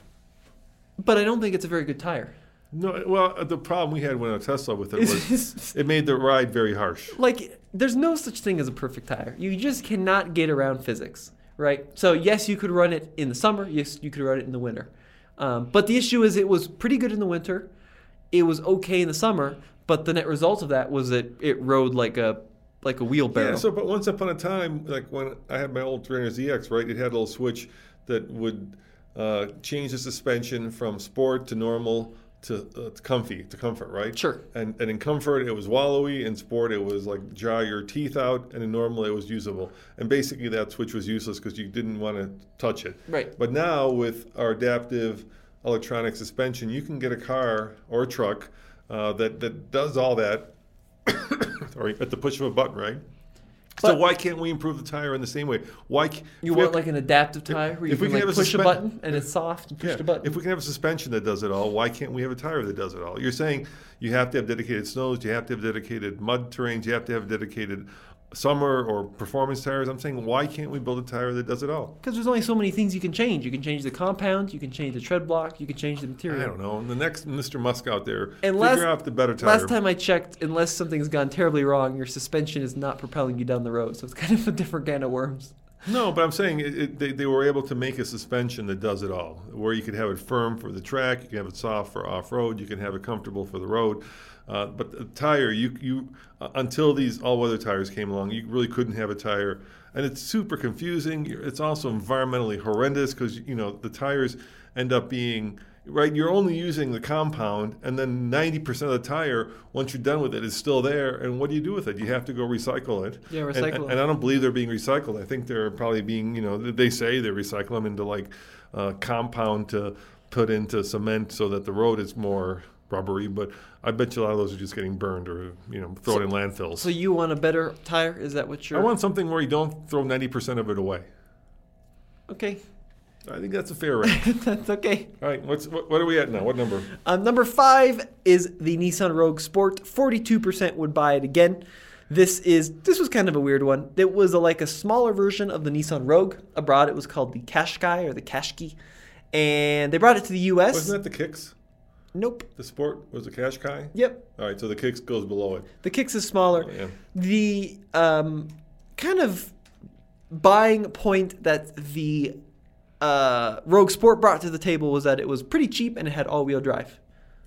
but I don't think it's a very good tire. No, well, the problem we had when a Tesla with it was it made the ride very harsh. like there's no such thing as a perfect tire. You just cannot get around physics, right? So yes, you could run it in the summer. Yes, you could run it in the winter. Um, but the issue is, it was pretty good in the winter. It was okay in the summer. But the net result of that was that it rode like a like a wheelbarrow. Yeah, so but once upon a time, like when I had my old Trainer ZX, right, it had a little switch that would uh, change the suspension from sport to normal to, uh, to comfy to comfort, right? Sure. And and in comfort it was wallowy, in sport it was like jar your teeth out, and in normal it was usable. And basically that switch was useless because you didn't want to touch it. Right. But now with our adaptive electronic suspension, you can get a car or a truck uh, that that does all that sorry, at the push of a button, right? So why can't we improve the tire in the same way? Why you want like an adaptive tire where you if we can can like have a push a button and it's soft and push yeah, the button. if we can have a suspension that does it all, why can't we have a tire that does it all? You're saying you have to have dedicated snows, you have to have dedicated mud terrains, you have to have dedicated summer or performance tires. I'm saying why can't we build a tire that does it all? Because there's only so many things you can change. You can change the compound, you can change the tread block, you can change the material. I don't know. The next Mr. Musk out there, And figure last- out the better tire. Last time I checked, unless something's gone terribly wrong, your suspension is not propelling you down the road. So it's kind of a different can of worms. No, but I'm saying it, it, they, they were able to make a suspension that does it all, where you could have it firm for the track, you can have it soft for off road, you can have it comfortable for the road. Uh, but the tire, you you uh, until these all weather tires came along, you really couldn't have a tire, and it's super confusing. It's also environmentally horrendous because you know the tires end up being right. You're only using the compound, and then 90% of the tire, once you're done with it, is still there. And what do you do with it? You have to go recycle it. Yeah, And- recycle and, it. and I don't believe they're being recycled. I think they're probably being, you know, they say they recycle them into like uh, compound to put into cement so that the road is more rubbery. But I bet you a lot of those are just getting burned or, you know, thrown in landfills. So you want a better tire? Is that what you're? I want something where you don't throw 90% of it away. Okay, I think that's a fair rate. that's okay. All right, what's, what, what are we at now? What number? Uh, number five is the Nissan Rogue Sport. Forty-two percent would buy it again. This is this was kind of a weird one. It was a, like a smaller version of the Nissan Rogue. Abroad, it was called the Qashqai or the Qashqai, and they brought it to the U.S. Wasn't that the kicks? Nope. The sport was the Qashqai? Yep. All right, so the kicks goes below it. The kicks is smaller. Oh, yeah. The um, kind of buying point that the uh, Rogue Sport brought to the table was that it was pretty cheap and it had all-wheel drive.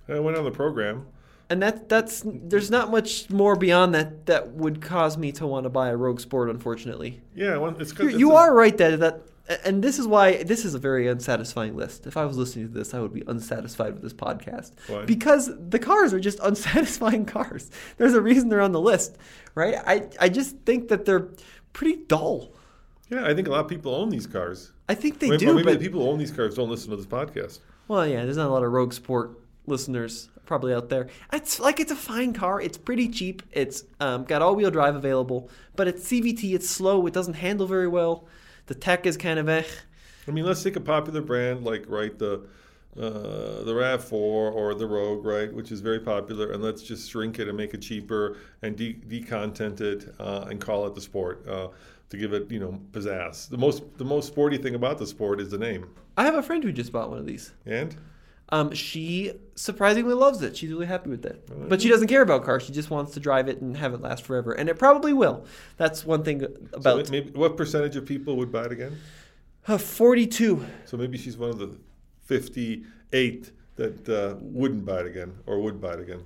I went on the program. And that that's there's not much more beyond that that would cause me to want to buy a Rogue Sport. Unfortunately, Yeah, well, it's, you, it's you a- are right that that, and this is why this is a very unsatisfying list. If I was listening to this, I would be unsatisfied with this podcast Why? because the cars are just unsatisfying cars. There's a reason they're on the list, right? I I just think that they're pretty dull. Yeah, I think a lot of people own these cars. I think they maybe, do, maybe but the people who own these cars don't listen to this podcast. well, yeah, there's not a lot of Rogue Sport listeners probably out there. It's like it's a fine car. It's pretty cheap. It's um, got all-wheel drive available, but it's CVT. It's slow. It doesn't handle very well. The tech is kind of eh. I mean, let's take a popular brand like right the uh, the Rav Four or the Rogue, right, which is very popular, and let's just shrink it and make it cheaper and de- decontent it uh, and call it the Sport uh, to give it you know pizzazz. The most the most sporty thing about the Sport is the name. I have a friend who just bought one of these. And Um, she surprisingly loves it. She's really happy with it. But she doesn't care about cars. She just wants to drive it and have it last forever. And it probably will. That's one thing so about maybe what percentage of people would buy it again? uh, 42. So maybe she's one of the 58 that uh, wouldn't buy it again or would buy it again.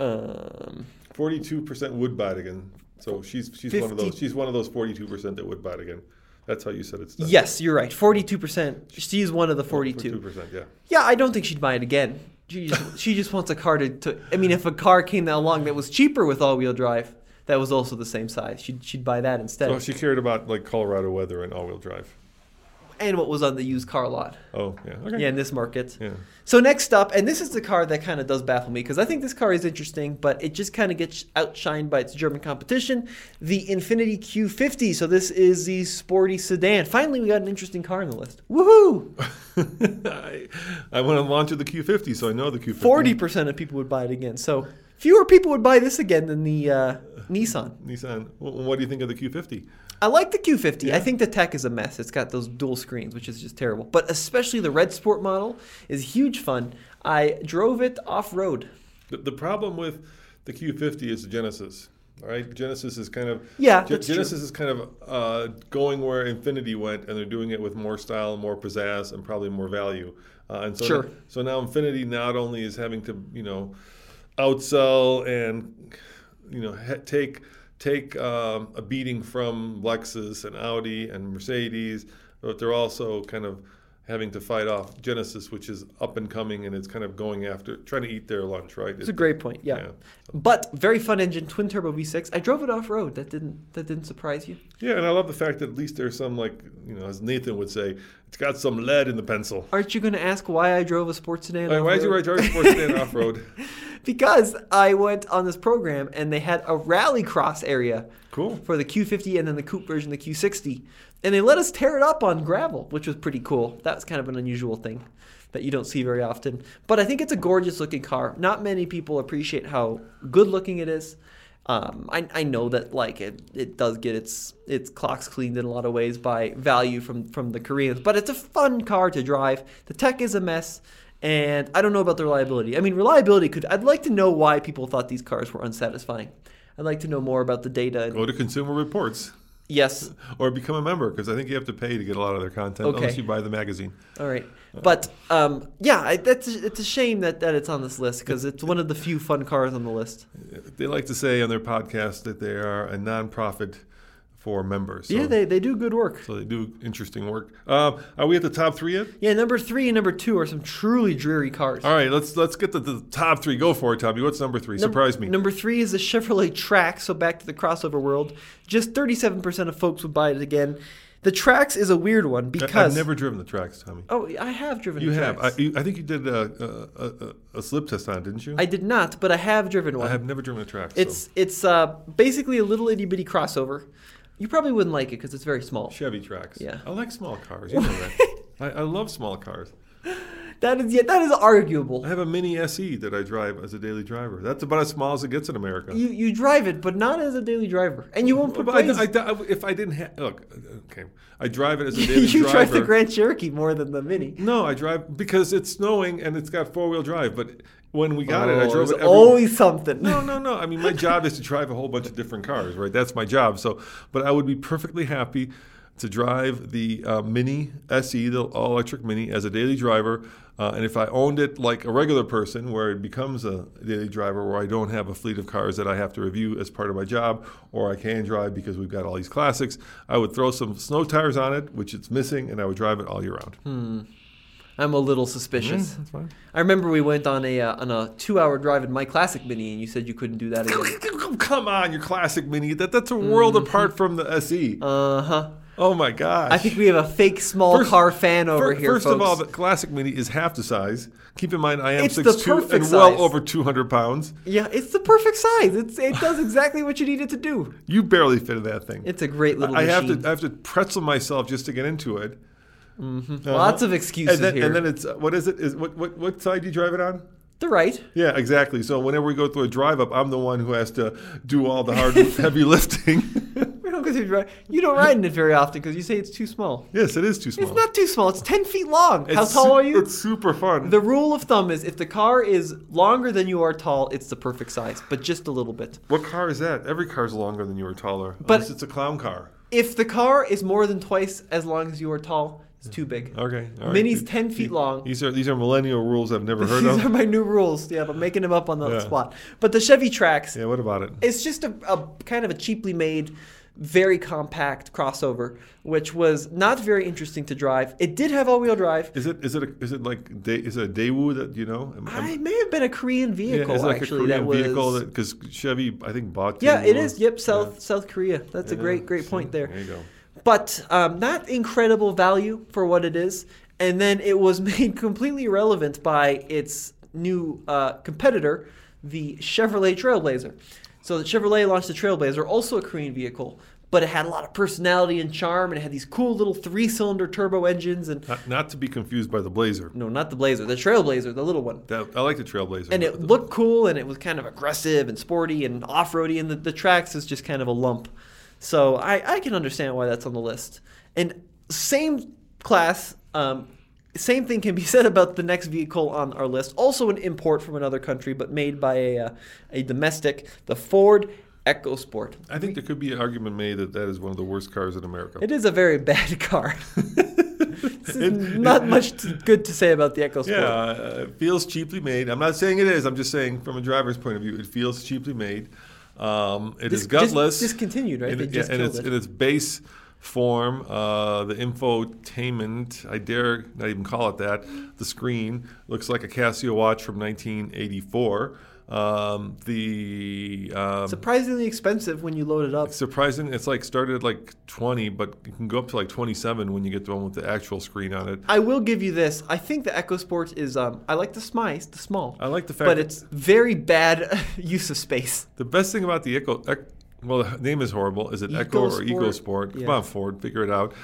Um, 42% would buy it again. So she's she's one of those she's one of those 42% that would buy it again. That's how you said it's done. yes, you're right. 42%. She's one of the 42. 42%, yeah. Yeah, I don't think she'd buy it again. She just, she just wants a car to, to. I mean, if a car came along that was cheaper with all wheel drive, that was also the same size, she'd, she'd buy that instead. So she cared about like Colorado weather and all-wheel drive. And what was on the used car lot. Oh, yeah. Okay. Yeah, in this market. Yeah. So next up, and this is the car that kind of does baffle me because I think this car is interesting, but it just kind of gets outshined by its German competition, the Infiniti Q50. So this is the sporty sedan. Finally, we got an interesting car on the list. Woohoo! I, I want to launch the Q50, so I know the Q50. Forty percent of people would buy it again. So fewer people would buy this again than the uh, Nissan. Nissan. Well, what do you think of the Q50? I like the Q50. I think the tech is a mess. It's got those dual screens, which is just terrible. But especially the Red Sport model is huge fun. I drove it off road. The, the problem with the Q50 is the Genesis. All right, Genesis is kind of Yeah, Ge- that's true. Genesis is kind of uh, going where Infiniti went, and they're doing it with more style, more pizzazz, and probably more value. Uh, and so, Sure. so now Infiniti not only is having to you know outsell and you know take take um, a beating from Lexus and Audi and Mercedes, but they're also kind of having to fight off Genesis, which is up and coming, and it's kind of going after trying to eat their lunch, right? It's a great point. Yeah. Yeah. But very fun engine, twin turbo V6. I drove it off road. That didn't that didn't surprise you. Yeah, and I love the fact that at least there's some like you know, as Nathan would say, it's got some lead in the pencil. Aren't you going to ask why I drove a sports sedan? Like, why did you off-road? Sports Sedan off road? Because I went on this program and they had a rally cross area Cool. for the Q50 and then the coupe version, the Q60. And they let us tear it up on gravel, which was pretty cool. That was kind of an unusual thing that you don't see very often. But I think it's a gorgeous looking car. Not many people appreciate how good looking it is. Um, I, I know that like it, it does get its its clocks cleaned in a lot of ways by value from from the Koreans, but it's a fun car to drive. The tech is a mess, and I don't know about the reliability. I mean, reliability could. I'd like to know why people thought these cars were unsatisfying. I'd like to know more about the data. Go to Consumer Reports Yes. or become a member because I think you have to pay to get a lot of their content Okay. unless you buy the magazine. All right. But um, yeah, I, that's it's a shame that, that it's on this list because it's one of the few fun cars on the list. They like to say on their podcast that they are a nonprofit for members. So, yeah, they, they do good work. so they do interesting work. Uh, are we at the top three yet? Yeah, number three and number two are some truly dreary cars. All right, let's let's get to the top three. Go for it, Tommy. What's number three? Num- Surprise me. Number three is the Chevrolet Trax. So back to the crossover world. Just 37% of folks would buy it again. The Trax is a weird one because I've never driven the Trax, Tommy. Oh, I have driven. You have. I, Trax. you, I think you did a, a, a, a slip test on it, didn't you? I did not, but I have driven one. I have never driven a track. It's it's uh, basically a little itty bitty crossover. You probably wouldn't like it because it's very small. Chevy Trax. Yeah. I like small cars. You know that. I, I love small cars. That is yeah, that is arguable. I have a mini SE that I drive as a daily driver. That's about as small as it gets in America. You you drive it, but not as a daily driver, and you won't put But I. I- I- if I didn't have look, okay, I drive it as a daily you driver. drive the Grand Cherokee more than the Mini. no, I drive because it's snowing and it's got four wheel drive. But when we got it, I Oh, drove it. Every, always something. No, no, no. I mean, my job is to drive a whole bunch of different cars, right? That's my job. So, but I would be perfectly happy to drive the uh, Mini SE, the all electric Mini, as a daily driver. Uh, and if I owned it like a regular person, where it becomes a daily driver, where I don't have a fleet of cars that I have to review as part of my job, or I can drive because we've got all these classics, I would throw some snow tires on it, which it's missing, and I would drive it all year round. I'm a little suspicious. that's fine. I remember we went on a uh, on a two hour drive in my classic Mini, and you said you couldn't do that again. Come on, your classic Mini. That that's a world apart from the SE. Uh huh. Oh my gosh! I think we have a fake small First- car fan over Fir- here. First of all, the classic Mini is half the size. Keep in mind, I am It's the 6'2", perfect and well size. over 200 pounds. yeah, it's the perfect size. It's it does exactly what you need it to do. You barely fit in that thing. It's a great little I have machine. to I have to pretzel myself just to get into it. Uh-huh. Lots of excuses and then, here. And then it's uh, what is it? Is what what what side do you drive it on? the right. Yeah, exactly. So whenever we go through a drive up, I'm the one who has to do all the hard heavy lifting. We don't consider right. You don't ride in it very often because you say it's too small. yes, it is too small. It's not too small. It's ten feet long. How tall su- are you? It's super fun. The rule of thumb is if the car is longer than you are tall, it's the perfect size, but just a little bit. what car is that? Every car is longer than you are taller. But- Unless it's a clown car. If the car is more than twice as long as you are tall, it's too big. Okay. all right. Mini's 10 feet long. These are these are millennial rules I've never heard These of. are my new rules. Yeah, but making them up on the Yeah. spot. But the Chevy Trax, yeah. What about it? it's just a, a kind of a cheaply made, very compact crossover, which was not very interesting to drive. It did have all-wheel drive. Is it is it a, is it like Da- is it a Daewoo that you know? Am- I may have been a Korean yeah, vehicle is it like actually a that Korean was vehicle because Chevy I think bought. Yeah, it Daewoo. is. Yep, South Yeah. South Korea. That's a great great point there. There you go. But um, not incredible value for what it is. And then it was made completely irrelevant by its new uh, competitor, the Chevrolet Trailblazer. So the Chevrolet launched the Trailblazer, also a Korean vehicle, but it had a lot of personality and charm, and it had these cool little three-cylinder turbo engines. And Not, not to be confused by the Blazer. no, not the Blazer, the Trailblazer, the little one. That, I like the Trailblazer. And it looked cool, and it was kind of aggressive and sporty and off-roady, and the, the Trax is just kind of a lump. So I, I can understand why that's on the list. And same class, um, same thing can be said about the next vehicle on our list. Also an import from another country, but made by a, uh, a domestic, the Ford EcoSport. I think there could be an argument made that that is one of the worst cars in America. It is a very bad car. Is not much to, good to say about the EcoSport. Yeah, uh, it feels cheaply made. I'm not saying it is. I'm just saying from a driver's point of view, it feels cheaply made. Um, it is Dis- dis- gutless. discontinued, right? In, They it- just yeah, killed its, it. in its base form, uh, the infotainment, I dare not even call it that, the screen looks like a Casio watch from 1984. Um, the um, Surprisingly expensive when you load it up. surprising, it's like started at like 20, but you can go up to like 27 when you get the one with the actual screen on it. I will give you this. I think the EcoSport is. Um, I like the smice, the small. I like the fact but that- it's very bad use of space. The best thing about the Echo, Ec- well, the name is horrible. Is it Echo or EcoSport? EcoSport? Come Yeah. on, Ford, figure it out.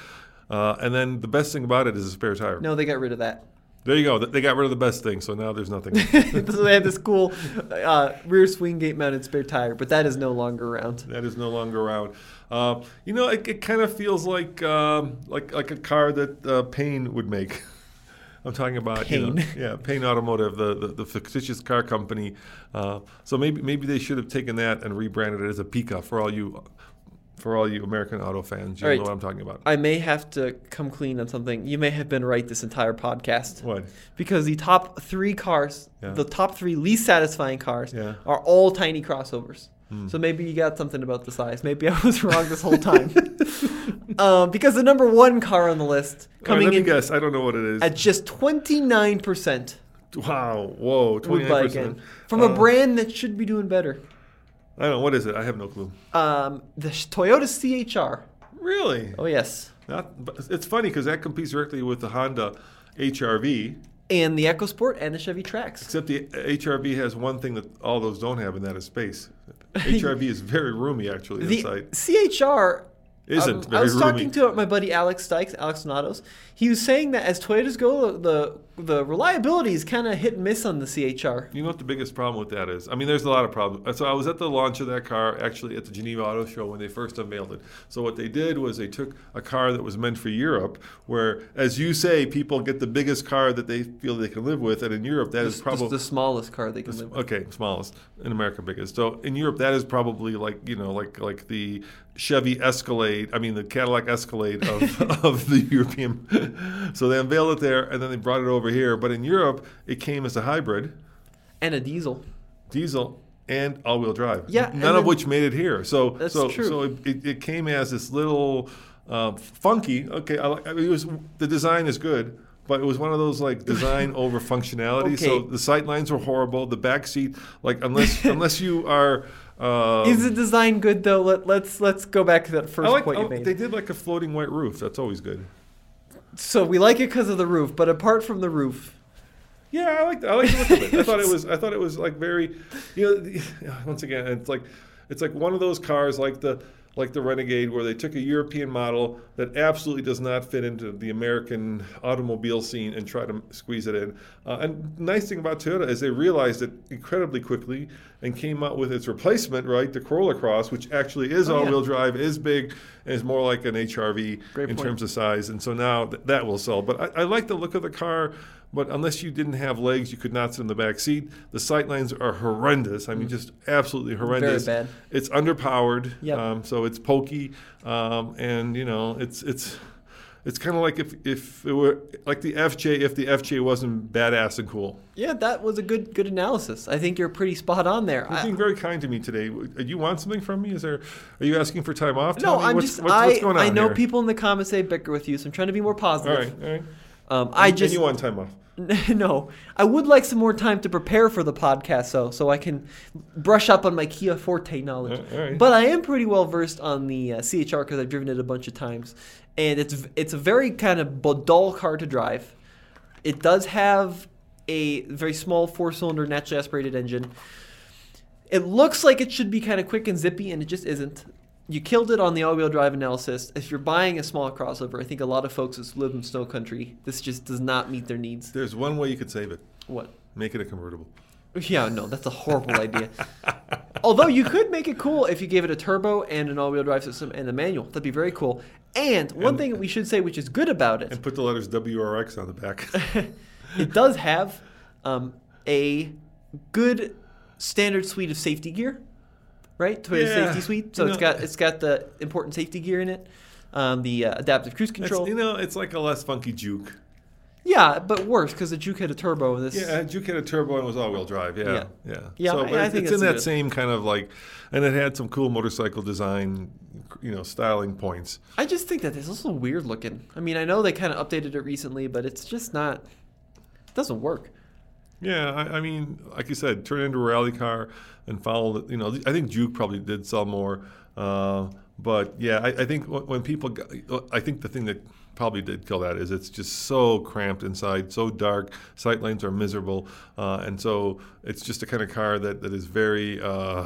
Uh, and then the best thing about it is a spare tire. No, they got rid of that. There you go. They got rid of the best thing, so now there's nothing. so they had this cool uh, rear swing gate mounted spare tire, but that is no longer around. that is no longer around. Uh, you know, it, it kind of feels like um, like like a car that uh, Payne would make. I'm talking about you know, Payne. yeah, Payne Automotive, the, the, the fictitious car company. Uh, so maybe maybe they should have taken that and rebranded it as a Pika for all you for all you American auto fans. You All right. know what I'm talking about. I may have to come clean on something. You may have been right this entire podcast. What? Because the top three cars, Yeah. the top three least satisfying cars, Yeah. are all tiny crossovers. Hmm. So maybe you got something about the size. Maybe I was wrong this whole time. um, because the number one car on the list, right, coming me in guess. I don't know what it is. at just 29%, wow. Whoa. would Twenty buy nine again. percent. From a brand that should be doing better. I don't know what is it. I have no clue. Um, the Toyota CHR. Really? Oh, yes. Not, but it's funny because that competes directly with the Honda HRV. And the EcoSport and the Chevy Trax. Except the HRV has one thing that all those don't have, and that is space. HRV is very roomy, actually, The inside. CHR Isn't um, very I was roomy. talking to my buddy Alex Stikes, Alex Donatos. He was saying that as Toyotas go, the the reliability is kind of hit and miss on the CHR. You know what the biggest problem with that is? I mean, there's a lot of problems. So I was at the launch of that car, actually at the Geneva Auto Show when they first unveiled it. So what they did was they took a car that was meant for Europe, where, as you say, people get the biggest car that they feel they can live with, and in Europe that is Just probably the smallest car they can live with. Okay, smallest in America, biggest. So in Europe, that is probably like you know, like like the Chevy Escalade. I mean, the Cadillac Escalade of of the European. So they unveiled it there, and then they brought it over here. But in Europe, it came as a hybrid, And a diesel. diesel, and all-wheel drive. Yeah, none and of which made it here. So That's so true. so it, it, it came as this little uh, funky. Okay, I, I mean, it was the design is good. but it was one of those like design over functionality. So the sight lines were horrible. The back seat, like unless unless you are. Uh, Is the design good though? Let, let's let's go back to that first like, point you oh, made. they did like a floating white roof. That's always good. so we like it because of the roof, but apart from the roof, Yeah, I like I like the look of it. I thought it was I thought it was like very, you know, once again it's like it's like one of those cars like the like the Renegade where they took a European model that absolutely does not fit into the American automobile scene and try to squeeze it in. Uh, and nice thing about Toyota is they realized it incredibly quickly and came out with its replacement, right, the Corolla Cross, which actually is Oh, all-wheel drive, is big, and is more like an HRV Great in point. terms of size. And so now th- that will sell. But I, I like the look of the car. But unless you didn't have legs, you could not sit in the back seat. The sight lines are horrendous. I mean, just absolutely horrendous. Mm. bad. It's underpowered, Yep. um, so it's pokey, um, and you know, it's it's it's kind of like if if it were like the FJ if the FJ wasn't badass and cool. yeah, that was a good good analysis. I think you're pretty spot on there. You're I- being very kind to me today. Uh, You want something from me? Is there? Are you asking for time off? no, Tell me I'm what's, just what's, I what's going on I know here? people in the comments say bicker with you, so I'm trying to be more positive. right, all right. Um, I And just you want time off. no, I would like some more time to prepare for the podcast, though, so I can brush up on my Kia Forte knowledge. All right. But I am pretty well versed on the uh, CHR because I've driven it a bunch of times, and it's it's a very kind of dull car to drive. It does have a very small four-cylinder naturally aspirated engine. It looks like it should be kind of quick and zippy, and it just isn't. You killed it on the all-wheel drive analysis. If you're buying a small crossover, I think a lot of folks that live in snow country, this just does not meet their needs. There's one way you could save it. What? Make it a convertible. Yeah, no, that's a horrible idea. Although you could make it cool if you gave it a turbo and an all-wheel drive system and a manual. That'd be very cool. And one And- thing we should say, which is good about it, And put the letters WRX on the back. it does have um, a good standard suite of safety gear, right? Toyota Yeah, safety suite. So you it's know- got it's got the important safety gear in it, um, the uh, adaptive cruise It's, control. you know, it's like a less funky Juke. yeah, but worse because the Juke had a turbo. This Yeah, Juke had a turbo and was all-wheel drive. Yeah, Yeah. yeah, Yeah, So, I- I it's, think it's in that good. same kind of like, and it had some cool motorcycle design, you know, styling points. I just think that it's also weird looking. I mean, I know they kind of updated it recently, but it's just not. It doesn't work. Yeah, I, I mean, like you said, turn into a rally car and follow. The, you know, I think Juke probably did sell more, uh, but yeah, I, I think when people, got, I think the thing that probably did kill that is it's just so cramped inside, so dark. Sight lines are miserable, uh, and so it's just a kind of car that that is very uh,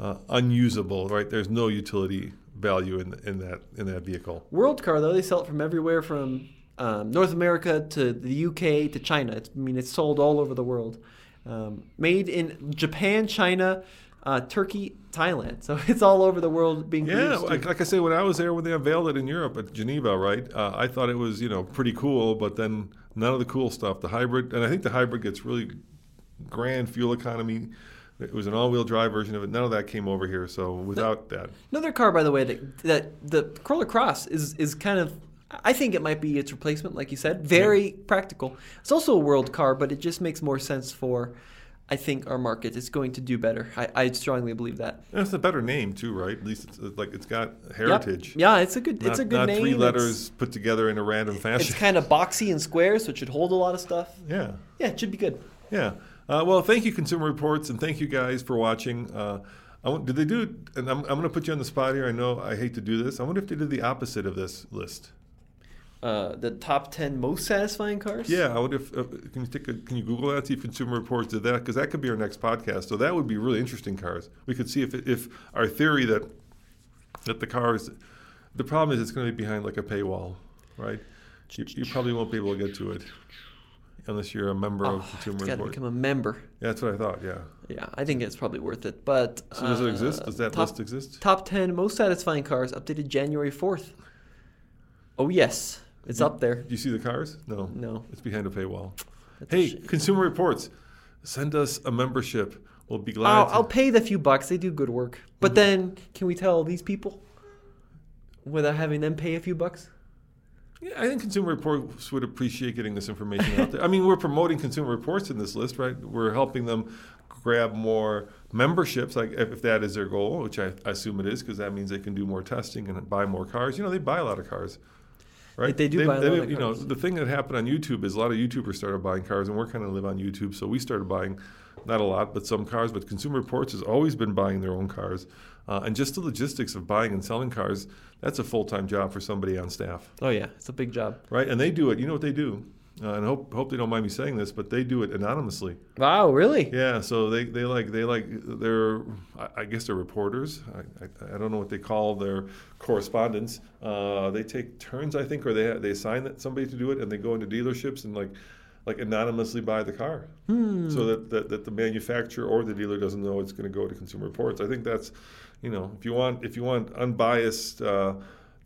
uh, unusable. Right? There's no utility value in in that in that vehicle. World car though, they sell it from everywhere from um, North America to the UK to China. It's, I mean, it's sold all over the world. Um, made in Japan, China, uh, Turkey, Thailand. So it's all over the world being Yeah, produced. like, like I say, when I was there when they unveiled it in Europe at Geneva, right? Uh, I thought it was you know pretty cool, but then none of the cool stuff. The hybrid, and I think the hybrid gets really grand fuel economy. It was an all-wheel drive version of it. None of that came over here. So without that, Another car, by the way, that that the Corolla Cross is is kind of. I think it might be its replacement, like you said. Very practical. It's also a world car, but it just makes more sense for, I think, our market. It's going to do better. I, I strongly believe that. and it's a better name too, right? At least it's like it's got Yep. heritage. Yeah, it's a good. Not, it's a good not name. three It's- letters put together in a random fashion. It's kind of boxy and square, so it should hold a lot of stuff. yeah. Yeah, it should be good. Yeah. Uh, well, thank you, Consumer Reports, and thank you guys for watching. Uh, I want, did they do? And I'm, I'm going to put you on the spot here. I know I hate to do this. I wonder if they did the opposite of this list. Uh, the top ten most satisfying cars. Yeah, I would if uh, can you take a, can you Google that see if Consumer Reports did that because that could be our next podcast. So that would be really interesting cars. We could see if if our theory that that the cars, the problem is it's going to be behind like a paywall, right? You, you probably won't be able to get to it unless you're a member Oh, of it's Consumer got to Reports. become a member. Yeah, that's what I thought. Yeah. Yeah, I think it's probably worth it. But So does it uh, exist? Does that top, list exist? Top ten most satisfying cars updated January fourth. Oh yes, it's You- up there. Do you see the cars? No. No. It's behind a paywall. That's a Hey, shame. Consumer Reports, send us a membership. We'll be glad. I'll, to- I'll pay the few bucks. They do good work. Mm-hmm. But then, can we tell these people without having them pay a few bucks? Yeah, I think Consumer Reports would appreciate getting this information out there. I mean, we're promoting Consumer Reports in this list, right? We're helping them grab more memberships, like if, if that is their goal, which I, I assume it is, because that means they can do more testing and buy more cars. You know, they buy a lot of cars. Right? They do buy a lot of You know, the thing that happened on YouTube is a lot of YouTubers started buying cars, and we're kind of live on YouTube, so we started buying not a lot, but some cars. But Consumer Reports has always been buying their own cars, uh, and just the logistics of buying and selling cars. That's a full time job for somebody on staff, Oh yeah, it's a big job. right? And they do it. You know what they do? Uh, and I hope hope they don't mind me saying this, but they do it anonymously. Wow, really? Yeah, so they, they like they like they're I- guess they're reporters. I, I, I don't know what they call their correspondents. Uh, they take turns, I think, or they they assign that somebody to do it, and they go into dealerships and like like anonymously buy the car, so that, that that the manufacturer or the dealer doesn't know it's going to go to Consumer Reports. I think that's you know if you want if you want unbiased. Uh,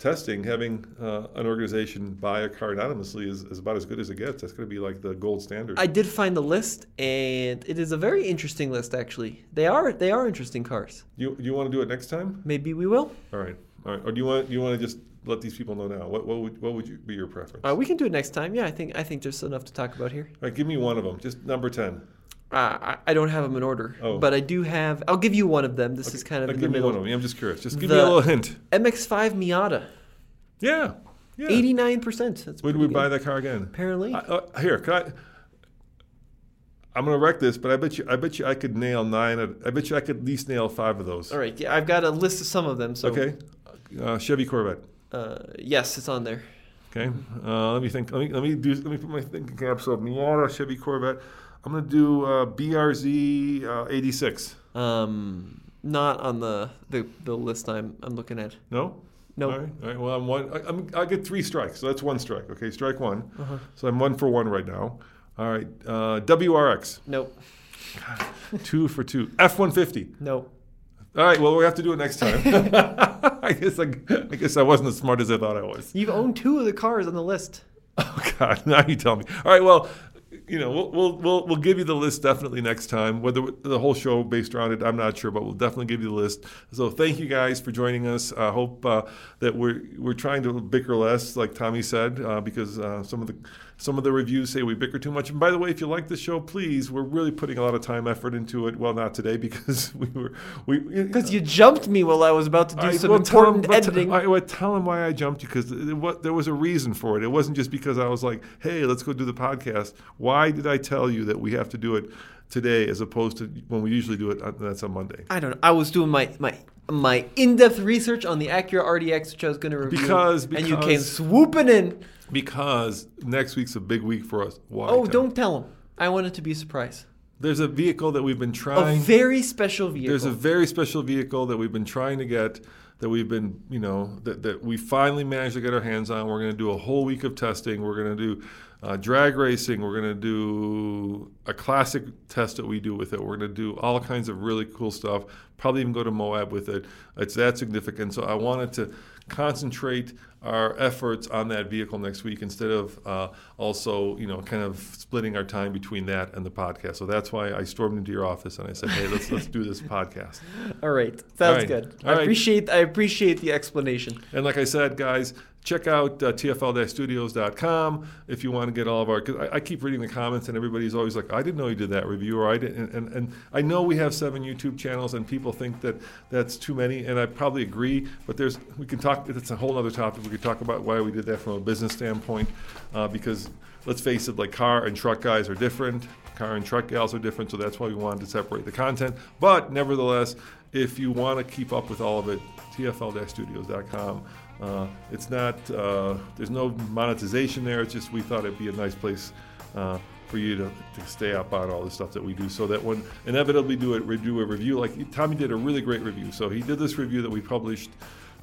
Testing, having uh, an organization buy a car anonymously is, is about as good as it gets. That's going to be like the gold standard. I did find the list, and it is a very interesting list. Actually, they are they are interesting cars. You you want to do it next time? Maybe we will. All right, all right. Or do you want you want to just let these people know now? What what would what would you, be your preference? Uh, we can do it next time. Yeah, I think I think there's enough to talk about here. all right, give me one of them. Just number ten. Uh, I, I don't have them in order, Oh. but I do have. I'll give you one of them. This is kind of Uh, in give the me middle. one of them. I'm just curious. Just give The- me a little hint. MX-5 Miata, Yeah, yeah. eighty-nine percent. That's When did pretty we buy that car again? Apparently, I, uh, here, can I? I'm gonna wreck this, but I bet you, I bet you, I could nail nine. I bet you, I could at least nail five of those. all right. Yeah, I've got a list of some of them. So, Okay. Uh, Chevy Corvette. uh, yes, it's on there. Okay. Uh, let me think. Let me let me do. Let me put my thinking caps up. Miata, Chevy Corvette. I'm gonna do uh, BRZ uh, 86. Um, not on the, the the list I'm I'm looking at. No. No. All right. All right. Well, I'm one. I, I'm, I get three strikes, so that's one strike. Okay, strike one. Uh-huh. So I'm one for one right now. All right. Uh, WRX, Nope. two for two. F150. Nope. All right. Well, we have to do it next time. I guess I, I guess I wasn't as smart as I thought I was. You've owned two of the cars on the list. Oh God! Now you tell me. All right. Well, you know, we'll we'll we'll, we'll give you the list definitely next time. Whether the whole show based around it, I'm not sure, but we'll definitely give you the list. So thank you guys for joining us. I hope uh, that we're we're trying to bicker less, like Tommy said, uh, because uh, some of the some of the reviews say we bicker too much. And by the way, if you like the show, please, we're really putting a lot of time effort into it. Well, not today because we were we Because you jumped me while I was about to do I some will tell him, important editing. I would tell him why I jumped you because there was a reason for it. It wasn't just because I was like, "Hey, let's go do the podcast." Why did I tell you that we have to do it today as opposed to when we usually do it? On, that's on Monday. I don't know. I was doing my my my in-depth research on the Acura RDX, which I was going to review. Because- and you came swooping in. Because next week's a big week for us. Why? Oh, Tom? don't tell him. I want it to be a surprise. There's a vehicle that we've been trying. A very special vehicle. There's a very special vehicle that we've been trying to get, that we've been, you know, that, that we finally managed to get our hands on. We're going to do a whole week of testing. We're going to do uh, drag racing. We're going to do a classic test that we do with it. We're going to do all kinds of really cool stuff. Probably even go to Moab with it. It's that significant. So I wanted to concentrate our efforts on that vehicle next week instead of uh, also, you know, kind of splitting our time between that and the podcast. So that's why I stormed into your office and I said, "Hey, let's let's do this podcast." All right. Sounds All right. good. All I right. appreciate I appreciate the explanation. And like I said, guys, check out uh, tfl-studios.com if you want to get all of our. Cause I, I keep reading the comments, and everybody's always like, "I didn't know you did that review," or "I didn't." And, and, and I know we have seven YouTube channels, and people think that that's too many, and I probably agree. But there's we can talk. It's a whole other topic. We could talk about why we did that from a business standpoint, uh, because let's face it, like car and truck guys are different. Car and truck gals are different, so that's why we wanted to separate the content. But nevertheless, if you want to keep up with all of it, tfl-studios.com. Uh, it's not, uh, there's no monetization there. It's just we thought it'd be a nice place uh, for you to, to stay up on all the stuff that we do so that when inevitably do do a review, like Tommy did a really great review. So he did this review that we published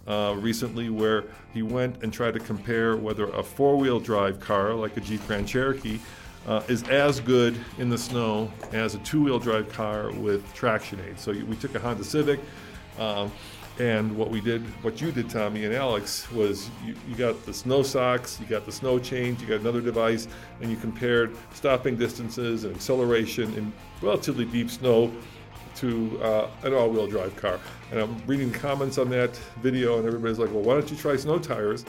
uh, recently where he went and tried to compare whether a four-wheel drive car like a Jeep Grand Cherokee uh, is as good in the snow as a two-wheel drive car with traction aid. So we took a Honda Civic, um, and what we did, what you did, Tommy and Alex, was you, you got the snow socks, you got the snow chains, you got another device, and you compared stopping distances and acceleration in relatively deep snow to uh, an all-wheel drive car. And I'm reading comments on that video, and everybody's like, "Well, why don't you try snow tires?"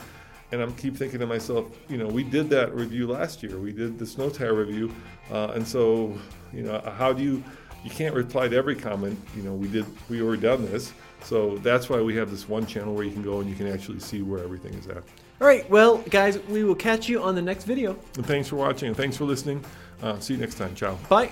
And I'm keep thinking to myself, you know, we did that review last year. We did the snow tire review, uh, and so, you know, how do you? You can't reply to every comment. You know, we did. We already done this, so that's why we have this one channel where you can go and you can actually see where everything is at. All right, well, guys, we will catch you on the next video. And thanks for watching and thanks for listening. Uh, see you next time. Ciao. Bye.